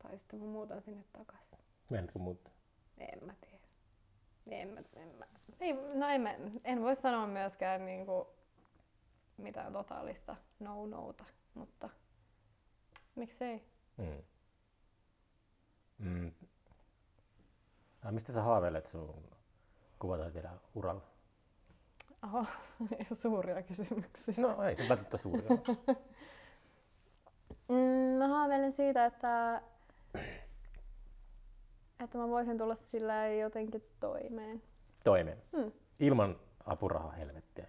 Tai sitten mä muutan sinne takas. Meinaatko muuttaa? En mä tiedä. En mä, en mä. Ei, no en, mä, en voi sanoa myöskään niinku mitään totaalista no-nouta, mutta miksei? Mm. Mm. Ah, mistä sä haaveilet sun kuvataiteilijan uralla? Oho, suuria kysymyksiä. No ei se välttämättä suuri ole. Mm, mä haaveilen siitä, että, että mä voisin tulla sillä jotenkin toimeen. Toimeen. Hmm. Ilman apurahaa helvettiä.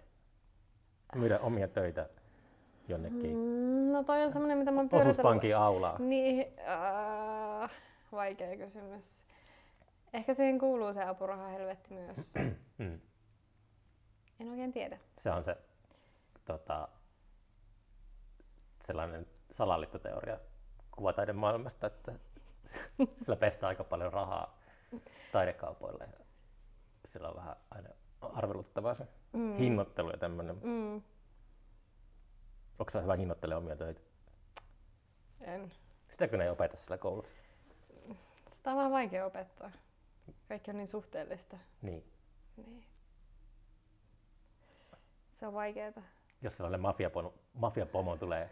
Myydä omia töitä jonnekin Mm, no toi on semmonen, mitä mä pyöritellyt- osuuspankin aulaa. Niin, äh, vaikea kysymys. Ehkä siihen kuuluu se apuraha helvetti myös. Mm. En oikein tiedä. Se on se tota, sellainen salaliittoteoria kuvataiden maailmasta, että sillä pestää aika paljon rahaa taidekaupoille. Sillä on vähän aina arveluttavaa se Mm. hinnoittelu ja tämmöinen. Mm. Onko sä hyvä hinnoittele omia töitä? En. Sitäkö ne ei opeta sillä koulussa? Sitä on vähän vaikea opettaa. Kaikki on niin suhteellista. Niin. Niin. Se on vaikeeta. Jos sellainen mafiapomo, mafiapomo tulee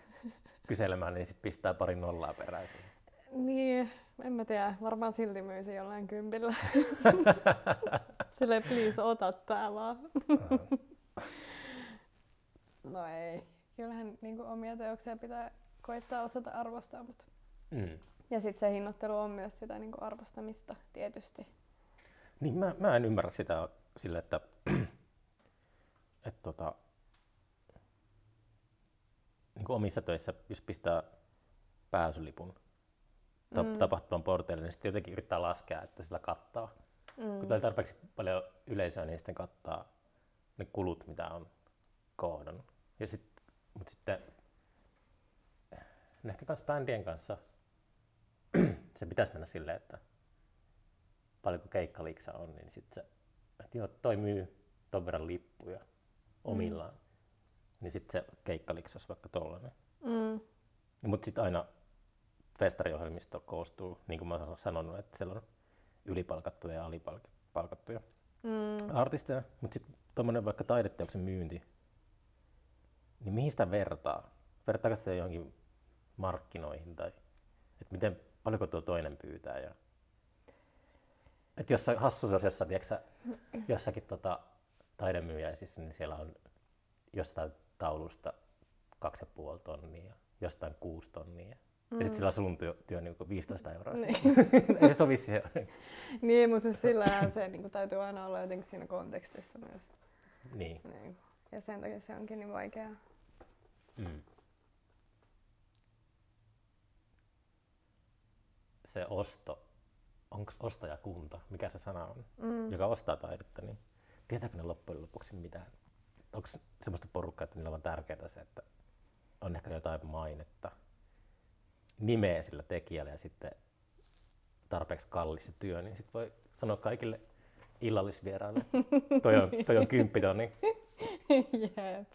kyselemään, niin sit pistää pari nollaa perään siihen. Niin, en mä tiedä. Varmaan silti myisi jollain kympillä. Silleen, please, ota tää vaan. No ei. Kyllähän niin omia teoksia pitää koittaa osata arvostaa. Mutta... Mm. Ja sitten se hinnoittelu on myös sitä niin arvostamista tietysti. Niin mä, mä en ymmärrä sitä sille, että, että tota, niin kuin omissa töissä, jos pistää pääsylipun ta- Mm. tapahtuman porteille, niin sitten jotenkin yrittää laskea, että sillä kattaa. Mm. Kun tulee tarpeeksi paljon yleisöä, niin sitten kattaa ne kulut, mitä on kohdannut. Ja sit, mutta sitten no ehkä myös bändien kanssa se pitäisi mennä silleen, että paljonko keikkaliksa on, niin sitten se, että joo, toi myy ton verran lippuja omillaan, mm. Niin sitten se keikkaliksa olisi vaikka tollainen. Mm. Mutta sitten aina festariohjelmisto koostuu, niin kuin mä oon sanonut, että siellä on ylipalkattuja ja alipalkattuja Mm. artisteja, mutta sitten tuommoinen vaikka taideteoksen myynti, niin mihin sitä vertaa? Vertaako sitä johonkin markkinoihin tai että miten, paljonko tuo toinen pyytää? Ja... Et jos sä hassusosessa, tiedätkö jossakin tota, taidemyyjäisissä, niin siellä on jostain taulusta kaksi ja puoli tonnia jostain kuusi tonnia. Mm. Ja sitten sillä on sun työ, työ niin 15 euroa. Niin. Ei se sovi siihen. niin, mutta siis sillä se niin kuin, täytyy aina olla jotenkin siinä kontekstissa myös. niin. Niin. Ja sen takia se onkin niin vaikeaa. Mm. Se osto, onko ostajakunta, mikä se sana on, Mm. joka ostaa taidetta, niin tietääkö ne loppujen lopuksi mitään? Onko semmoista porukkaa, että niillä on tärkeää se, että on ehkä jotain mainetta, nimeä sillä tekijällä ja sitten tarpeeksi kallis se työ, niin sitten voi sanoa kaikille illallisvieraille, toi on, toi on kymppitonni. Jep.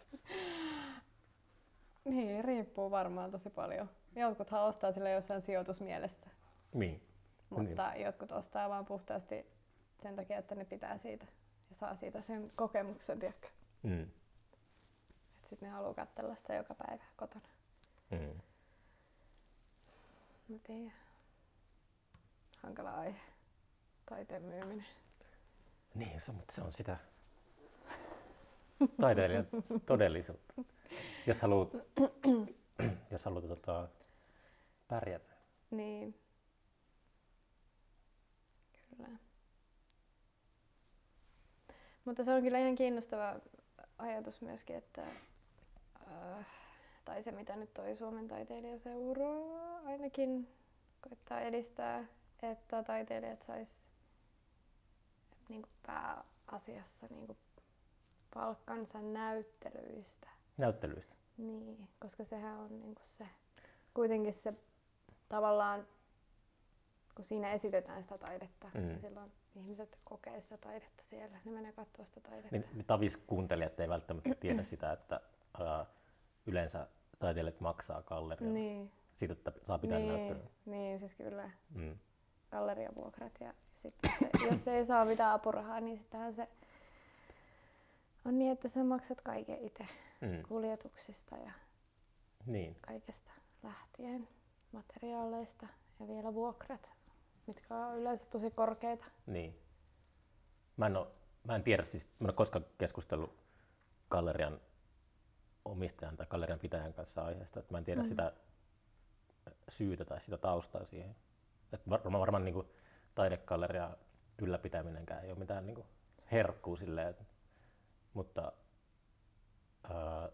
Niin, riippuu varmaan tosi paljon. Jotkuthan ostaa sille jossain sijoitusmielessä, Niin. mutta jotkut ostaa vaan puhtaasti sen takia, että ne pitää siitä ja saa siitä sen kokemuksen, tiedätkö? Mm. Että sitten ne haluaa katsella sitä joka päivä kotona. Mm. Mä tiedän. Hankala aihe. Taiteen myyminen. Niin, se, mutta se on sitä taiteilijan todellisuutta. Jos haluat, jos haluat tota, pärjätä. Niin. Kyllä. Mutta se on kyllä ihan kiinnostava ajatus myöskin, että äh, tai se mitä nyt toi Suomen taiteilijaseura ainakin koittaa edistää, että taiteilijat sais niin pääasiassa niin palkkansa näyttelyistä. Näyttelyistä. Niin, koska sehän on niinku se, kuitenkin se tavallaan, kun siinä esitetään sitä taidetta, mm. Mm. niin silloin ihmiset kokee sitä taidetta siellä. Ne menee katsoa sitä taidetta. Niin, niin tavis kuuntelijat ei välttämättä tiedä sitä, että ää, yleensä taiteilijat maksaa gallerialla Niin, siitä, että saa pitää niin, näyttelyn. niin, siis kyllä Mm. galleriavuokrat ja sitten jos, se, jos ei saa mitään apurahaa, niin sittenhän se on niin, että sä maksat kaiken itse Mm. kuljetuksista ja Niin. kaikesta lähtien, materiaaleista ja vielä vuokrat, mitkä on yleensä tosi korkeita. Niin. Mä en, oo, mä en tiedä, siis mä en ole koskaan keskustellut gallerian omistajan tai gallerian pitäjän kanssa aiheesta. Että mä en tiedä Mhm. sitä syytä tai sitä taustaa siihen. Et varmaan, varmaan niin taidegalleria ylläpitäminenkään ei ole mitään niin herkkuu silleen, mutta ää,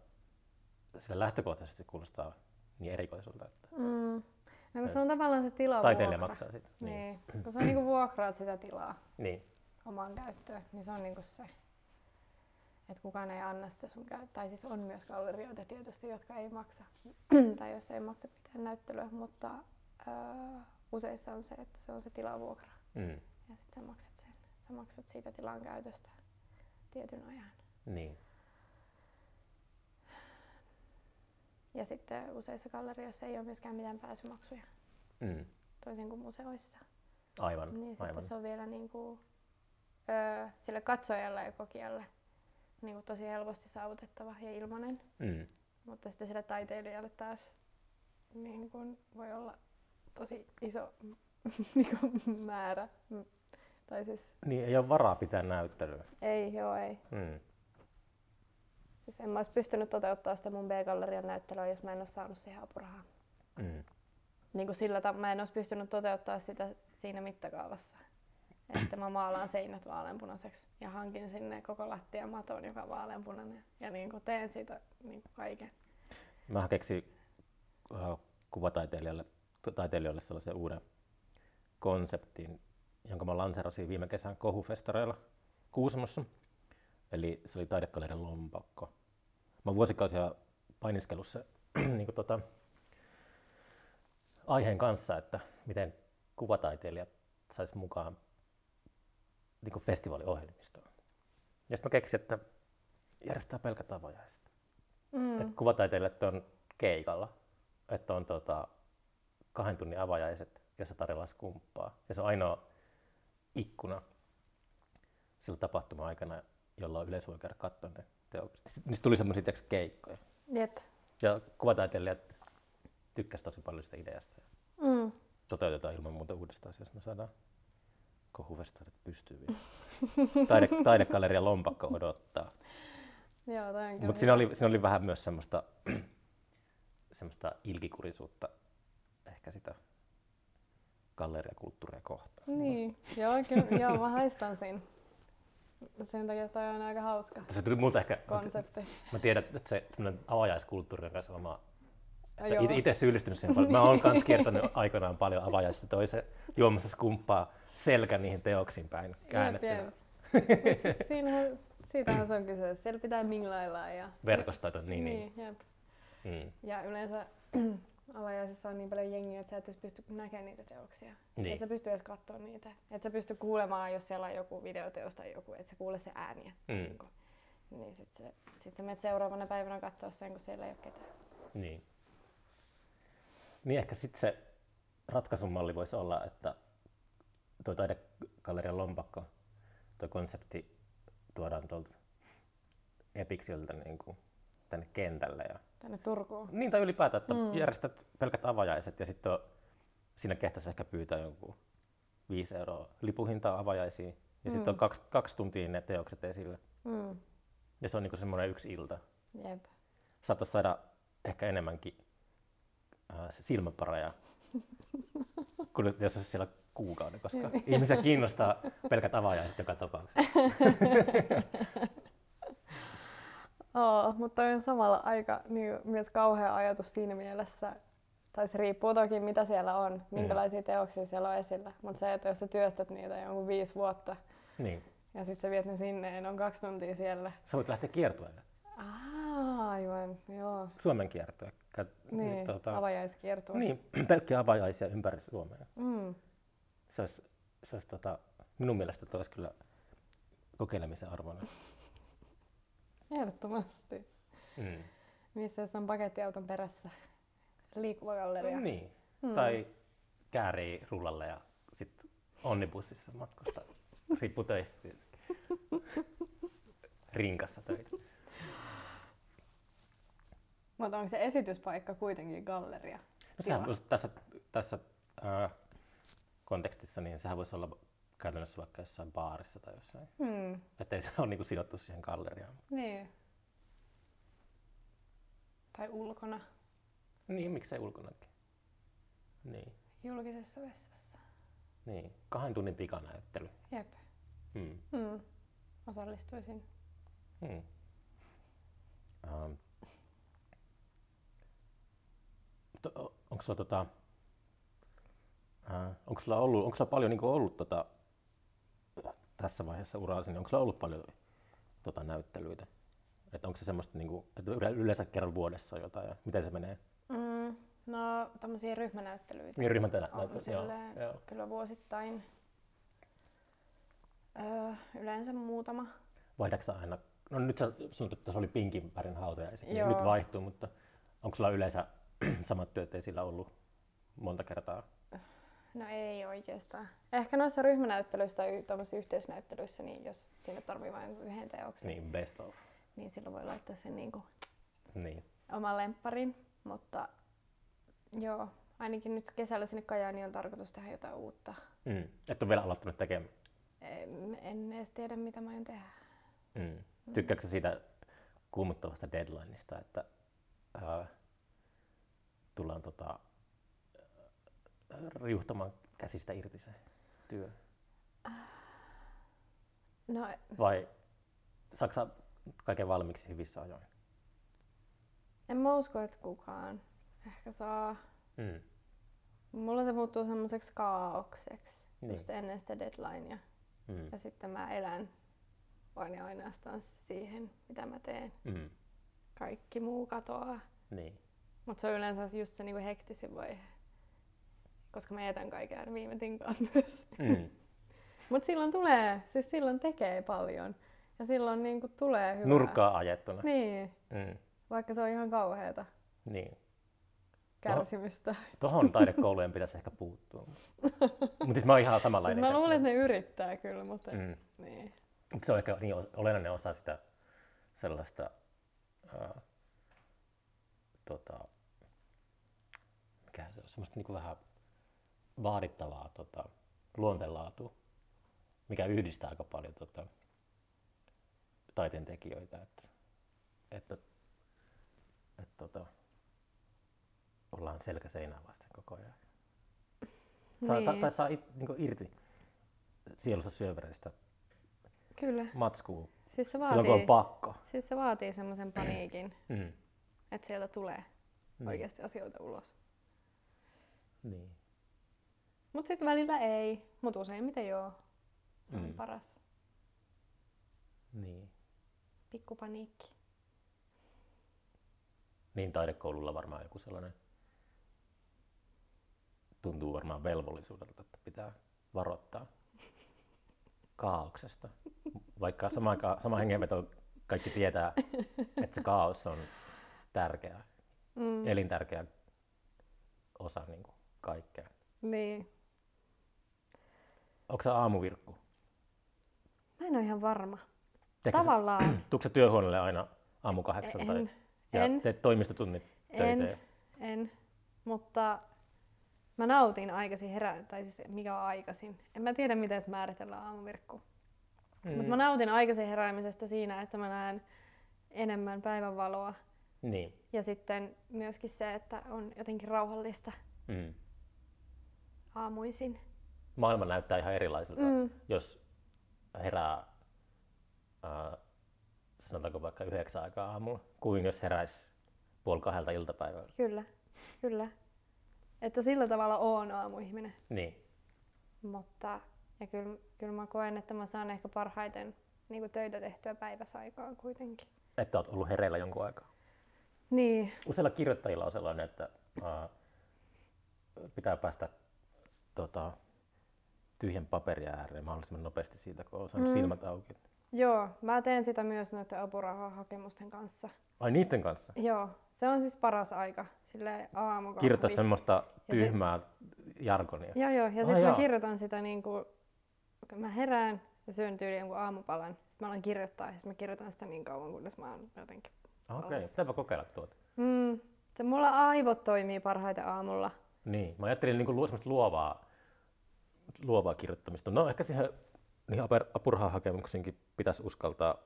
sillä lähtökohtaisesti se kuulostaa niin erikoiselta, että Mm. No kun se on tavallaan se tila taiteilija vuokra. maksaa sitä. Niin. Kun se on niinku vuokraat sitä tilaa niin. omaan käyttöön, niin se on niinku se, että kukaan ei anna sitä sun käyttöön. Tai siis on myös gallerioita tietysti, jotka ei maksa, tai jos ei maksa pitää näyttelyä, mutta öö, useissa on se, että se on se tilavuokra. Mm. Ja sitten sä maksat sen. Sä maksat siitä tilan käytöstä tietyn ajan. niin. Ja sitten useissa gallerioissa ei ole myöskään mitään pääsymaksuja, Mm. toisin kuin museoissa. Aivan, Niin sitten aivan. se on vielä niin kuin, öö, sille katsojalle ja kokijalle niin kuin tosi helposti saavutettava ja ilmainen. Mm. Mutta sitten sille taiteilijalle taas niin kuin voi olla tosi iso niin kuin määrä. Mm. Tai siis Niin, ei ole varaa pitää näyttelyä. ei, joo ei. Mm. Siis en mä olisi pystynyt toteuttaa sitä mun B-gallerian näyttelyä, jos mä en olisi saanut siihen apurahaa. Mm. Niin kuin sillä ta- mä en olisi pystynyt toteuttaa sitä siinä mittakaavassa. Että mä maalaan seinät vaaleanpunaiseksi ja hankin sinne koko lattian maton, joka on vaaleanpunainen. Ja niin kuin teen siitä niin kuin kaiken. Mä keksin äh, kuvataiteilijalle taiteilijoille sellaisen uuden konseptin, jonka mä lanseerasin viime kesän kohufestareilla Kuusamossa. Eli se oli taidekallerian lompakko. Mä oon vuosikausia painiskellut se niin tota, aiheen kanssa, että miten kuvataiteilijat sais mukaan niin festivaaliohjelmistoon. Ja sitten mä keksin, että järjestää pelkät avajaiset. Mm. Et kuvataiteilijat on keikalla, että on tota, kahden tunnin avajaiset, jossa tarjolla skumppaa. Ja se on ainoa ikkuna sillä tapahtuma-aikana, jolla yleisö voi käydä katsomaan Sitten Niistä tuli semmoisia keikkoja. Jep. Ja kuvataiteilijat tykkäsivät tosi paljon sitä ideasta. Mm. Toteutetaan ilman muuta uudestaan, jos me saadaan kohuvestarit pystyyn vielä. Taide, taidegaleria lompakko odottaa. Joo, Mutta siinä oli, siinä oli vähän myös semmoista, semmoista ilkikurisuutta ehkä sitä galleriakulttuuria kohtaan. Niin, joo, kyllä, joo, mä haistan sen. Sen takia toi on aika hauska Se tuli multa ehkä, konsepti. mä tiedän, että se semmoinen avajaiskulttuuri on kanssa oma, itse syyllistynyt siihen paljon. Mä oon kans kiertänyt aikanaan paljon avajaista toisen juomassa skumppaa selkä niihin teoksiin päin käännettynä. Jep, jep. Mut siis siinähän, siitähän se on kyse. Siellä pitää minglailla ja... Verkostoita, niin, niin. niin. Jep. Mm. Ja yleensä avajaisissa on niin paljon jengiä, että sä et edes pysty näkemään niitä teoksia. Niin. Et sä pysty edes katsoa niitä. Et sä pysty kuulemaan, jos siellä on joku videoteos tai joku, et sä kuule se ääniä. Mm. Niin, kun- niin sit, se, sit sä menet seuraavana päivänä katsoa sen, kun siellä ei ole ketään. Niin. Niin ehkä sitten se ratkaisun malli voisi olla, että tuo taidegallerian lompakko, tuo konsepti tuodaan tuolta Epiksiltä niin kuin tänne kentälle. Ja, Tänne Turkuun. niin tai ylipäätään, että Mm. mm. järjestät pelkät avajaiset ja sitten siinä kehtäisi ehkä pyytää jonkun 5 euroa lipuhintaa avajaisiin. Ja sitten Mm. on kaksi, kaksi tuntia ne teokset esillä. Mm. Ja se on niin semmoinen yksi ilta. Jep. saattaisi saada ehkä enemmänkin äh, silmäpareja kuin jos olisi siellä kuukauden, koska ihmisiä kiinnostaa pelkät avajaiset joka tapauksessa. Oo, mutta on samalla aika niin, myös kauhea ajatus siinä mielessä, tai se riippuu toki mitä siellä on, minkälaisia teoksia siellä on esillä, mutta se, että jos sä työstät niitä jonkun viisi vuotta Niin. ja sitten sä viet ne sinne ja ne on kaksi tuntia siellä. Sä voit lähteä kiertueelle. Aa, aivan, joo. Suomen kiertue. Kä- Niin, tota... avajaiskiertue. Niin, pelkkiä avajaisia ympäri Suomea. Mm. Se olisi, se olisi tota, minun mielestä tuo olisi kyllä kokeilemisen arvoinen. Ehdottomasti. Mm. Missä on pakettiauton perässä. Liikkuva galleria. Niin. Mm. Tai käärii rullalle ja sitten onnibussissa matkusta. Riippuu töistä. Rinkassa töitä. Mutta onko se esityspaikka kuitenkin galleria? No sehän voisi tässä, tässä ää, kontekstissa, niin sehän voisi olla käytännössä vaikka jossain baarissa tai jossain. Hmm. Että ei se ole niinku sidottu siihen galleriaan. Niin. Tai ulkona, Niin, miksei ulkonakin. Niin, julkisessa vessassa. niin. Kahden tunnin pikanäyttely. Jep. Hmm. Mm. Osallistuisin. Hmm. Ähm. To, onko sulla, tota, äh, onko sulla, ollut, onko sulla paljon niin ollut tota, tässä vaiheessa uraasi, niin onko sulla ollut paljon tota, näyttelyitä? Että onko se semmoista, niin kuin, että yle- yleensä kerran vuodessa jotain ja miten se menee? Mm. No, tämmöisiä ryhmänäyttelyitä. Niin ryhmän on näyttely, joo, joo. kyllä vuosittain. Öö, yleensä muutama. Vaihdatko aina, no nyt sä sanot, että se oli pinkin värin hautajaisia, niin nyt vaihtuu, mutta onko sulla yleensä samat työt esillä ollut monta kertaa? No ei oikeastaan. Ehkä noissa ryhmänäyttelyissä tai tuommoisissa yhteisnäyttelyissä, niin jos sinne tarvii vain yhden teoksen, niin. Best of. niin silloin voi laittaa sen niin kuin Niin. oman lempparin. Mutta joo, ainakin nyt kesällä sinne Kajaaniin on tarkoitus tehdä jotain uutta. Mm. Et ole vielä aloittanut tekemään. En, en edes tiedä, mitä mä aion tehdä. Mm. Tykkääkö sä siitä kuumottavasta deadlineista, että ää, tullaan tota, riuhtamaan käsistä irti se työ? No Vai saksa kaiken valmiiksi hyvissä ajoin? en mä usko, että kukaan ehkä saa. Mm. Mulla se muuttuu semmoiseksi kaaukseksi Niin. just ennen sitä deadlinea. Mm. Ja sitten mä elän vain ja ainoastaan siihen, mitä mä teen. Mm. Kaikki muu katoaa. Niin. Mutta se on yleensä just se niinku hektisin vaihe. Koska mä jätän kaiken aina viime tinkaan myös. Mm. Mutta silloin tulee, siis silloin tekee paljon. Ja silloin niinku tulee hyvää. Nurkkaa ajettuna. Niin, Mm. vaikka se on ihan kauheata Niin. kärsimystä. Tuohon taidekoulujen pitäisi ehkä puuttua. Mutta siis mä oon ihan Siis samanlainen. mä kanssa. luulen, että ne yrittää kyllä, mutta Mm. niin. Mut Se on ehkä niin olennainen osa sitä sellaista ää, tota, mikä se on, semmoista niin vähän vaadittavaa tota, luonteenlaatua, mikä yhdistää aika paljon tota, taiteen tekijöitä. Että, että, että tota, ollaan selkä seinää vasten koko ajan. Saa, Niin. tai, tai saa it, niin irti sielussa syövereistä Kyllä. matskuu Siis se silloin, kun on vaatii, pakko. siis se vaatii semmoisen paniikin, Mm. että sieltä tulee Niin. oikeasti asioita ulos. Niin. Mutta sitten välillä ei, mutta useimmiten joo. Se on Mm. paras. Niin. Pikkupaniikki. niin taidekoululla varmaan joku sellainen tuntuu varmaan velvollisuudelta, että pitää varoittaa kaauksesta. Vaikka sama, aikaan- sama hengenveto kaikki tietää, että se kaos on tärkeä, Mm. elintärkeä osa niin kuin kaikkea. Niin. Onko se aamuvirkku? Mä en ole ihan varma. Teetkö sä- Tavallaan Tuutko sä työhuoneelle aina aamu kahdeksan tai en, ja en, teet toimistotunnit töitä? en, en, mutta mä nautin aikaisin herää, tai siis mikä on aikaisin. En mä tiedä, miten se määritellään aamuvirkku. Mm. Mutta mä nautin aikaisin heräämisestä siinä, että mä näen enemmän päivänvaloa. Niin. Ja sitten myöskin se, että on jotenkin rauhallista Mm. aamuisin. Maailma näyttää ihan erilaiselta, Mm. jos herää, ää, sanotaanko vaikka yhdeksän aikaa aamulla, kuin jos heräisi puoli kahdelta iltapäivällä. Kyllä, kyllä. Että sillä tavalla oon aamuihminen. Niin. Mutta ja kyllä, kyllä mä koen, että mä saan ehkä parhaiten niin kuin töitä tehtyä päiväsaikaan kuitenkin. Että olet ollut hereillä jonkun aikaa. Niin, Useilla kirjoittajilla on sellainen, että ää, pitää päästä tota, tyhjän paperin ääreen mahdollisimman nopeasti siitä, kun on saanut Mm. silmät auki. joo, mä teen sitä myös noiden apurahahakemusten kanssa. Ai niiden kanssa? Joo, se on siis paras aika, sille aamukahvi. Kirjoittaa semmoista Ja se- tyhmää jargonia. Joo, joo, ja Ai sitten mä kirjoitan sitä niin kuin, mä herään ja syön tyyliin jonkun aamupalan, sitten mä alan kirjoittaa ja sitten mä kirjoitan sitä niin kauan, kunnes mä oon jotenkin Okei, valmis. pitääpä kokeilla tuota. Mm, se mulla aivot toimii parhaiten aamulla. Niin, mä ajattelin niin kuin semmoista luovaa, luovaa kirjoittamista. No ehkä siihen niihin apurahahakemuksiinkin pitäisi uskaltaa,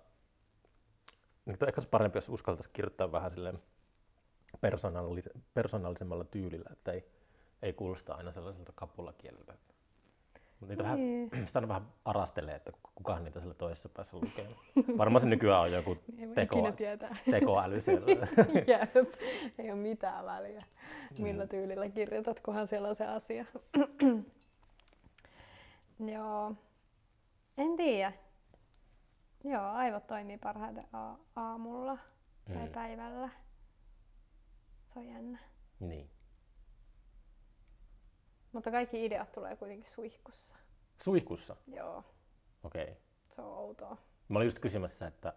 niin ehkä olisi parempi, jos uskaltaisi kirjoittaa vähän silleen persoonallis- persoonallisemmalla tyylillä, että ei, ei kuulosta aina sellaiselta kapulakieleltä. Mutta niitä vähän, Niin. sitä aina vähän arastelee, että kukaan niitä siellä toisessa päässä lukee. Varmaan se nykyään on joku Tekoa. tietää. tekoäly siellä. Jep. Ei ole mitään väliä, millä tyylillä kirjoitat, kunhan siellä on se asia. Joo. En tiedä. Joo, aivot toimii parhaiten a- aamulla tai Mm. päivällä. Se on jännä. niin. Mutta kaikki ideat tulee kuitenkin suihkussa. Suihkussa, Joo, okei. Okay. se on outoa. Mä olin just kysymässä, että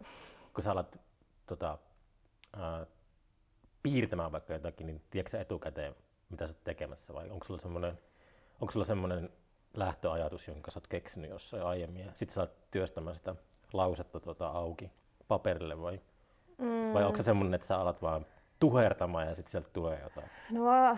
kun sä alat tota, ää, piirtämään vaikka jotakin, niin tiedätkö sä etukäteen, mitä sä oot tekemässä vai onko sulla semmoinen, onko sulla semmoinen lähtöajatus, jonka sä oot keksinyt jossain aiemmin ja sitten sä oot työstämään sitä lausetta tota, auki paperille vai, Mm. vai onko se semmoinen, että sä alat vaan tuhertamaan ja sitten sieltä tulee jotain? No mä,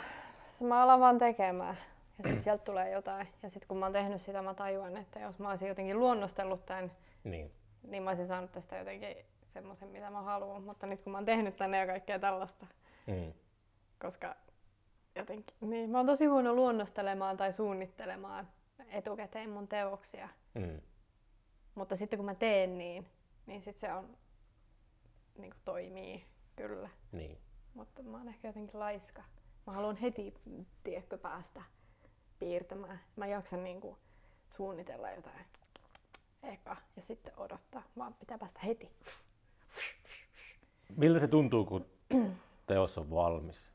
mä alan vaan tekemään ja sitten sieltä tulee jotain. Ja sitten kun mä oon tehnyt sitä, mä tajuan, että jos mä olisin jotenkin luonnostellut tämän, Niin, niin mä olisin saanut tästä jotenkin semmoisen, mitä mä haluan. Mutta nyt kun mä oon tehnyt tänne ja kaikkea tällaista, mm. koska jotenkin, niin mä oon tosi huono luonnostelemaan tai suunnittelemaan etukäteen mun teoksia. Mm. Mutta sitten kun mä teen niin, niin sit se on, niin kuin toimii kyllä. niin. Mutta mä oon ehkä jotenkin laiska. Mä haluan heti, tiedätkö, päästä piirtämään. Mä jaksan niinku suunnitella jotain eka ja sitten odottaa, vaan pitää päästä heti. Miltä se tuntuu, kun teos on valmis?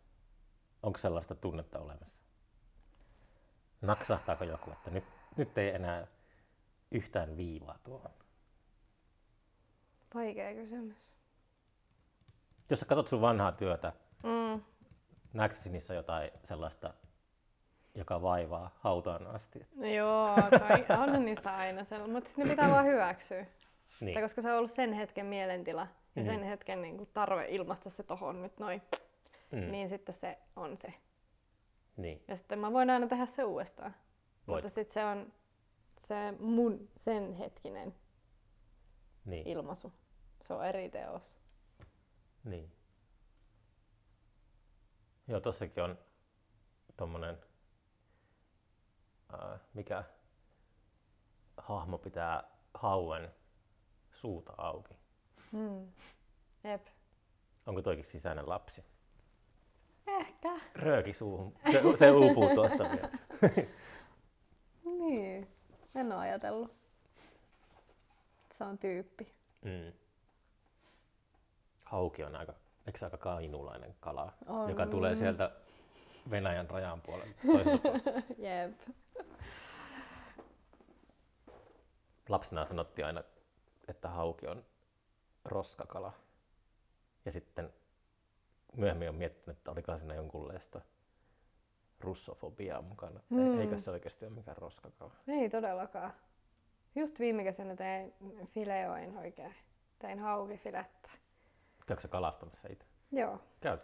Onko sellaista tunnetta olemassa? Naksahtaako joku, että nyt, nyt ei enää yhtään viivaa tuohon? Vaikea kysymys. Jos sä katsot sun vanhaa työtä, Mm. näetkö sä niissä jotain sellaista, joka vaivaa hautaan asti? No joo, kai, onhan niissä aina sellainen, mutta sitten ne pitää vaan hyväksyä. Niin. Tai koska se on ollut sen hetken mielentila ja Mhm. sen hetken niin kuin tarve ilmaista se tohon nyt noin, Mm. niin sitten se on se. Niin. Ja sitten mä voin aina tehdä se uudestaan. Voit. Mutta sitten se on se mun sen hetkinen Niin. ilmaisu. Se on eri teos. Niin. Joo, tossakin on tommonen, ää, mikä hahmo pitää hauen suuta auki. Hmm. Jep. Onko toikin sisäinen lapsi? Ehkä. Rööki suuhun. Se, se uupuu tuosta vielä. Niin. En oo ajatellut. Se on tyyppi. Mm. Hauki on aika, eikö se aika kainulainen kala, On. joka tulee sieltä Venäjän rajan puolelta. Jep. lapsena sanottiin aina, että hauki on roskakala. Ja sitten myöhemmin on miettinyt, että oliko siinä jonkunlaista russofobiaa mukana. Mm. Eikä se oikeasti ole mikään roskakala. Ei todellakaan. Just viime kesänä tein fileoin oikein. Tein haukifilettä. Käykö kalastamassa itse? Joo, Käyt.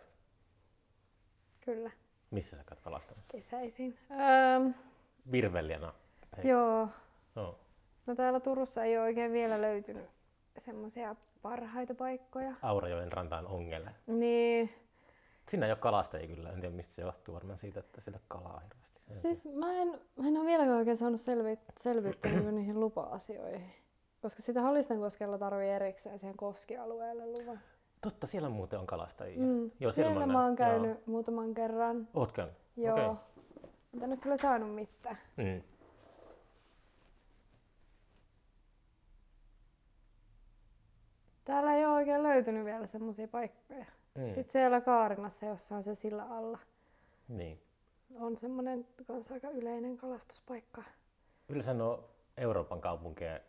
kyllä. Missä sä käyt kalastamassa? Kesäisin. Öö, Virvelijänä. Joo. No. No täällä Turussa ei ole oikein vielä löytynyt semmoisia parhaita paikkoja. Aurajoen rantaan ongelle. Niin, Siinä ei ole kalastajia kyllä. En tiedä mistä se johtuu. Varmaan siitä, että siellä kalaa hirveästi. siis mä en, mä en ole vieläkään oikein saanut selvi, selvyyttä niihin lupa-asioihin. Koska sitä Halistenkoskella tarvii erikseen siihen koskialueelle luvan. Totta, siellä muuten on kalastajia. Mm. Joo, Siellä mä mä oon käynyt Joo. muutaman kerran. Oot käynyt? Joo. Okay. Mutta en ole kyllä saanut mitään. Mm. Täällä ei ole oikein löytynyt vielä semmoisia paikkoja. Mm. Sitten siellä Kaarinassa, jossa on se sillä alla, Niin. on semmoinen kans aika yleinen kalastuspaikka. Yleensä nuo Euroopan kaupunkien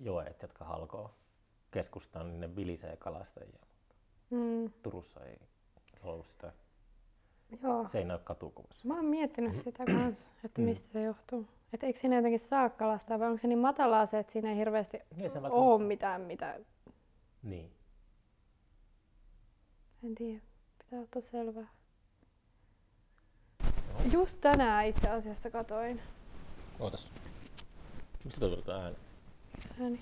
joet, jotka halkoo keskustaan, niin ne vilisee kalastajia. Mm, Turussa ei ollut sitä. Joo. Se ei näy katukuvassa. Mä oon miettinyt sitä kanssa, että Mm. mistä se johtuu. Että eikö siinä jotenkin saa kalastaa vai onko se niin matalaa se, että siinä ei hirveästi Ei se välttämättä- ole mitään, mitä... Niin. En tiedä. Pitää ottaa selvää. Just tänään itse asiassa katoin. Ootas. Mistä tuo tulee ääni? Ääni.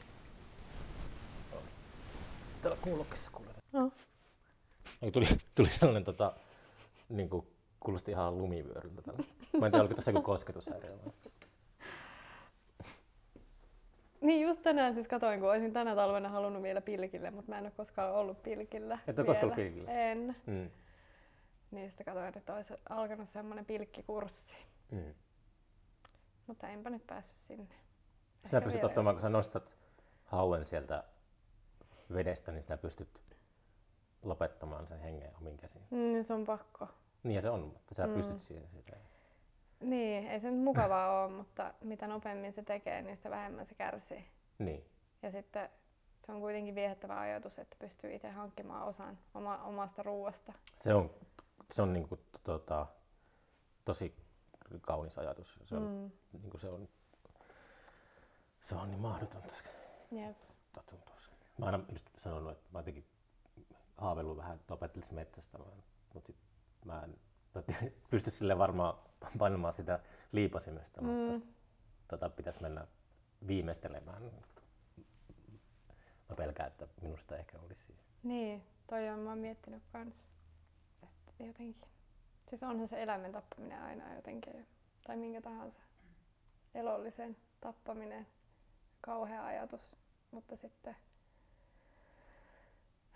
Täällä kuulokkeessa kuulee. No. Tuli, tuli sellainen, tota, niin kuin, kuulosti ihan lumivyöryltä tällä. Mä en tiedä, oliko tässä joku kosketushäiriö vai? Niin just tänään siis katoin, kun olisin tänä talvena halunnut vielä pilkille, mutta mä en ole koskaan ollut pilkillä Et ole koskaan ollut pilkillä? En. Mm. Niin sitten katsoin, että olisi alkanut semmoinen pilkkikurssi. Mm. Mutta enpä nyt päässyt sinne. Ehkä pystyt ottamaan, kun sä joskus. nostat hauen sieltä vedestä, niin sinä pystyt lopettamaan sen hengen omiin käsiin. Mm, se on pakko. Niin ja se on, mutta sä Mm. pystyt siihen. Siitä. Niin, ei se nyt mukavaa ole, mutta mitä nopeammin se tekee, niin sitä vähemmän se kärsii. Niin. Ja sitten se on kuitenkin viehättävä ajatus, että pystyy itse hankkimaan osan oma, omasta ruuasta. Se on, se on niinku, tota, tosi kaunis ajatus. Se on, Mm. niinku se on, se on niin mahdotonta. Jep. tuntuu se. Mä oon aina just sanonut, että mä jotenkin haaveillut vähän, että opettelisin metsästämään, mutta sit mä en pysty sille varmaan painamaan sitä liipasimesta, mm. mutta tota pitäisi mennä viimeistelemään. Mä pelkään, että minusta ehkä olisi siihen. Niin, toi on mä oon miettinyt kans. Että jotenkin. Siis onhan se eläimen tappaminen aina jotenkin, tai minkä tahansa elollisen tappaminen, kauhea ajatus. Mutta sitten,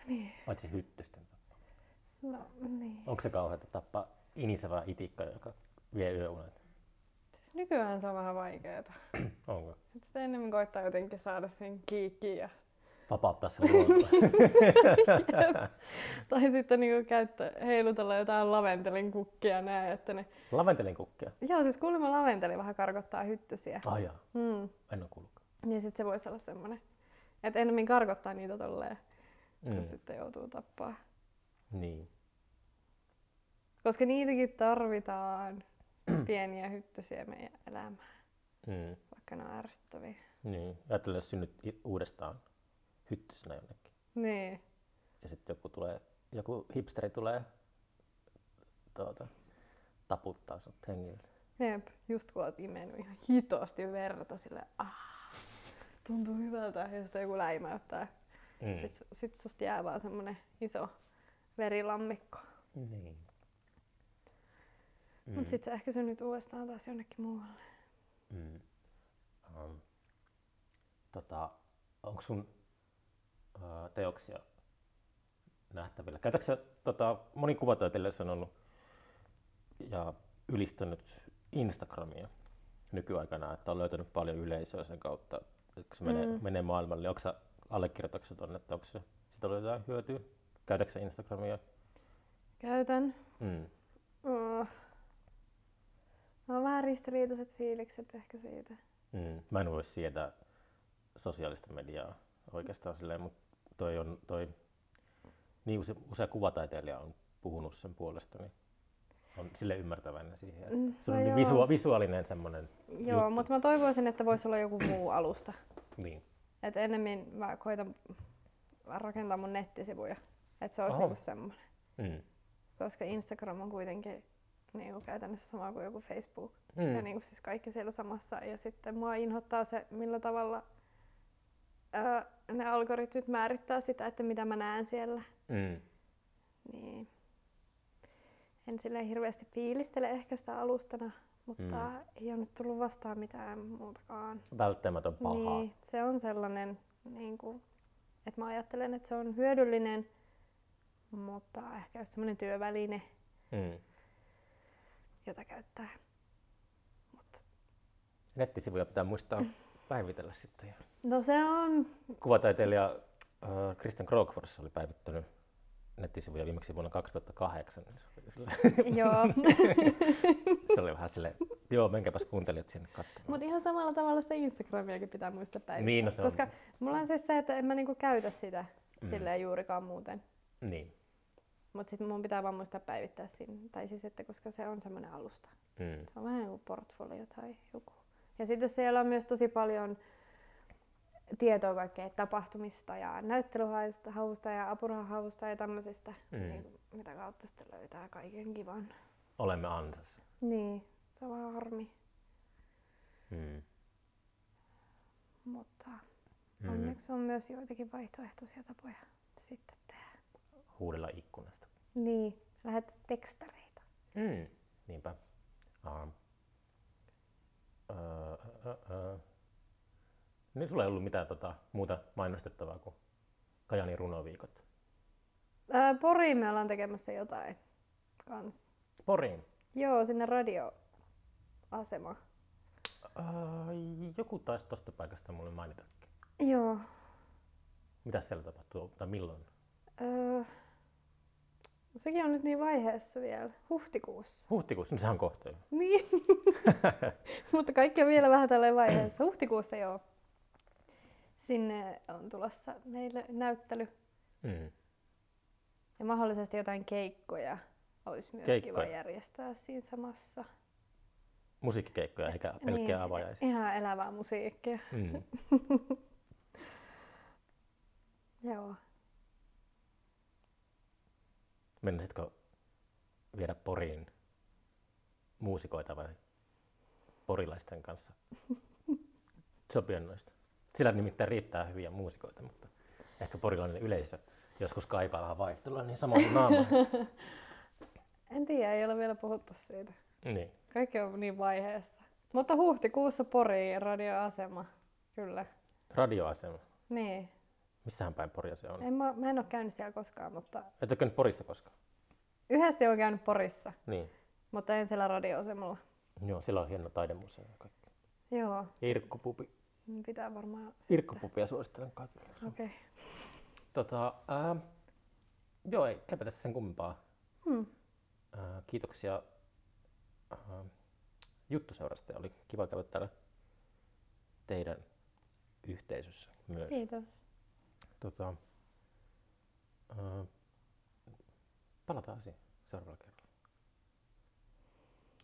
niin, Paitsi hyttysten. no niin. Onko se kauheata tappaa inisevää itikkaa, joka vie yöunet? Siis nykyään se on vähän vaikeeta. Onko? Et sitä enemmän koittaa jotenkin saada sen kiikkiin ja Vapauttaa se luonto. Tai sitten niinku käyttää, heilutella jotain laventelin kukkia näin, että ne... Laventelin kukkia. Joo, siis kuulemma laventeli vähän karkottaa hyttysiä. Ah jaa, Mm. en ole kuullutkaan. Niin sit se voisi olla semmonen, että enemmän karkottaa niitä tolleen, mm. Kun sitten joutuu tappaa. Niin. Koska niitäkin tarvitaan pieniä hyttysiä meidän elämään, Mm. vaikka ne on ärsyttäviä. Niin. Ajattelen, jos synnyt uudestaan hyttysänä jonnekin. Niin. Ja sitten joku, tulee, joku hipsteri tulee tuota, taputtaa sut hengiltä. Jep, just kun oot imennyt ihan hitosti verta sille, ah, tuntuu hyvältä ja sitten joku läimäyttää. Mm. Sitten sit susta jää vaan semmonen iso verilammikko. Niin. Mm. Mut sit sä ehkä synnyt uudestaan taas jonnekin muualle. Mm. Um, tota, onko sun uh, teoksia nähtävillä? Käytätkö sä, tota, moni kuvataiteilija sanonut ja ylistänyt Instagramia nykyaikana, että on löytänyt paljon yleisöä sen kautta, että kun se menee, Mm. menee maailmalle. Onko sä allekirjoitatko tuonne, että onko se, siitä ollut jotain hyötyä? Käytätkö Instagramia? Käytän. Mm. Oh. No, on vähän ristiriitaiset fiilikset ehkä siitä. Mm. Mä en voi sietää sosiaalista mediaa oikeastaan silleen, mutta toi on, toi, niin use, usea kuvataiteilija on puhunut sen puolesta, niin on sille ymmärtäväinen siihen. että Mm, Se on no niin joo. visua, visuaalinen semmoinen Joo, juttu. mutta mä toivoisin, että voisi olla joku muu alusta. Niin. Et ennemmin mä koitan rakentaa mun nettisivuja. Että se olisi niinku semmoinen. Mm. Koska Instagram on kuitenkin niinku käytännössä sama kuin joku Facebook. Mm. Ja niinku siis kaikki siellä samassa. Ja sitten mua inhottaa se, millä tavalla ää, ne algoritmit määrittää sitä, että mitä mä näen siellä. Mm. Niin. En silleen hirveästi fiilistele ehkä sitä alustana, mutta Mm. ei ole nyt tullut vastaan mitään muutakaan. Välttämätön pahaa. Niin, se on sellainen, niin kuin, että mä ajattelen, että se on hyödyllinen, mutta ehkä jos semmoinen työväline, Mm. jota käyttää. Mut. Nettisivuja pitää muistaa päivitellä sitten. No se on, Kuvataiteilija äh, Christian Krogfors oli päivittänyt nettisivuja viimeksi vuonna 2008. niin Se oli, sille, joo. se oli vähän silleen, joo, menkääpäs kuuntelijat sinne katsomaan. Mutta ihan samalla tavalla sitä Instagramiakin pitää muistaa päivittää. Niin, no se on- Koska mulla on siis se, että en mä niinku käytä sitä Mm. silleen juurikaan muuten. Niin. Mutta sitten mun pitää vaan muistaa päivittää sinne. Tai siis, että koska se on semmoinen alusta. Mm. Se on vähän niin kuin portfolio tai joku. Ja sitten siellä on myös tosi paljon tietoa kaikkea tapahtumista ja näyttelyhausta ja apurahahausta ja tämmöisistä, Mm. niin, mitä kautta sitten löytää kaiken kivan. Olemme ansassa. Niin, se on vähän harmi, Mm. mutta Mm. onneksi on myös joitakin vaihtoehtoisia tapoja sitten tehdä. Huudella ikkunasta. Niin, lähetät tekstareita. Mm. Niinpä. Uh, uh, uh, uh. Niin sulla ei ollut mitään tota, muuta mainostettavaa kuin Kajani runoviikot. Ää, Poriin me ollaan tekemässä jotain kans. Poriin. Joo, sinne radioasema. Uh, joku taisi tosta paikasta mulle mainitakin. Joo. Mitä siellä tapahtuu tai milloin? Öö, sekin on nyt niin vaiheessa vielä. Huhtikuussa. Huhtikuussa, no sehän on kohta jo. Niin. Mutta kaikki on vielä vähän tälleen vaiheessa. Huhtikuussa joo. Sinne on tulossa meille näyttely. Mm. Ja mahdollisesti jotain keikkoja olisi myös Keikkoja. kiva järjestää siinä samassa. Musiikkikeikkoja eikä pelkkiä Niin, avajaisia. Ihan elävää musiikkia. Mm. Joo. Mennäisitkö viedä Poriin muusikoita vai porilaisten kanssa sopia noista? Sillä nimittäin riittää hyviä muusikoita, mutta ehkä porilainen yleisö joskus kaipaa vähän vaihtelua, niin samoin naama. En tiedä, ei ole vielä puhuttu siitä. niin. Kaikki on niin vaiheessa. Mutta huhtikuussa Poriin radioasema. Kyllä. Radioasema. Niin. Missähän päin Poria se on? En mä, mä en ole käynyt siellä koskaan, mutta Et ole käynyt Porissa koskaan? yhdesti olen käynyt Porissa, Niin. mutta en siellä radioasemalla. Joo, sillä on hieno taidemuseo ja kaikki. Joo, Irkkupupi. Pitää varmaan sitten. Irkkupupia suosittelen kaikille. Okei. Okay. Tota, ää, joo, ei käypä tässä sen kummempaa. Hmm. Ää, kiitoksia ää, juttuseurasta. Oli kiva käydä täällä teidän yhteisössä myös. Kiitos. Tota, ää, palataan asiaan seuraavalla kerralla.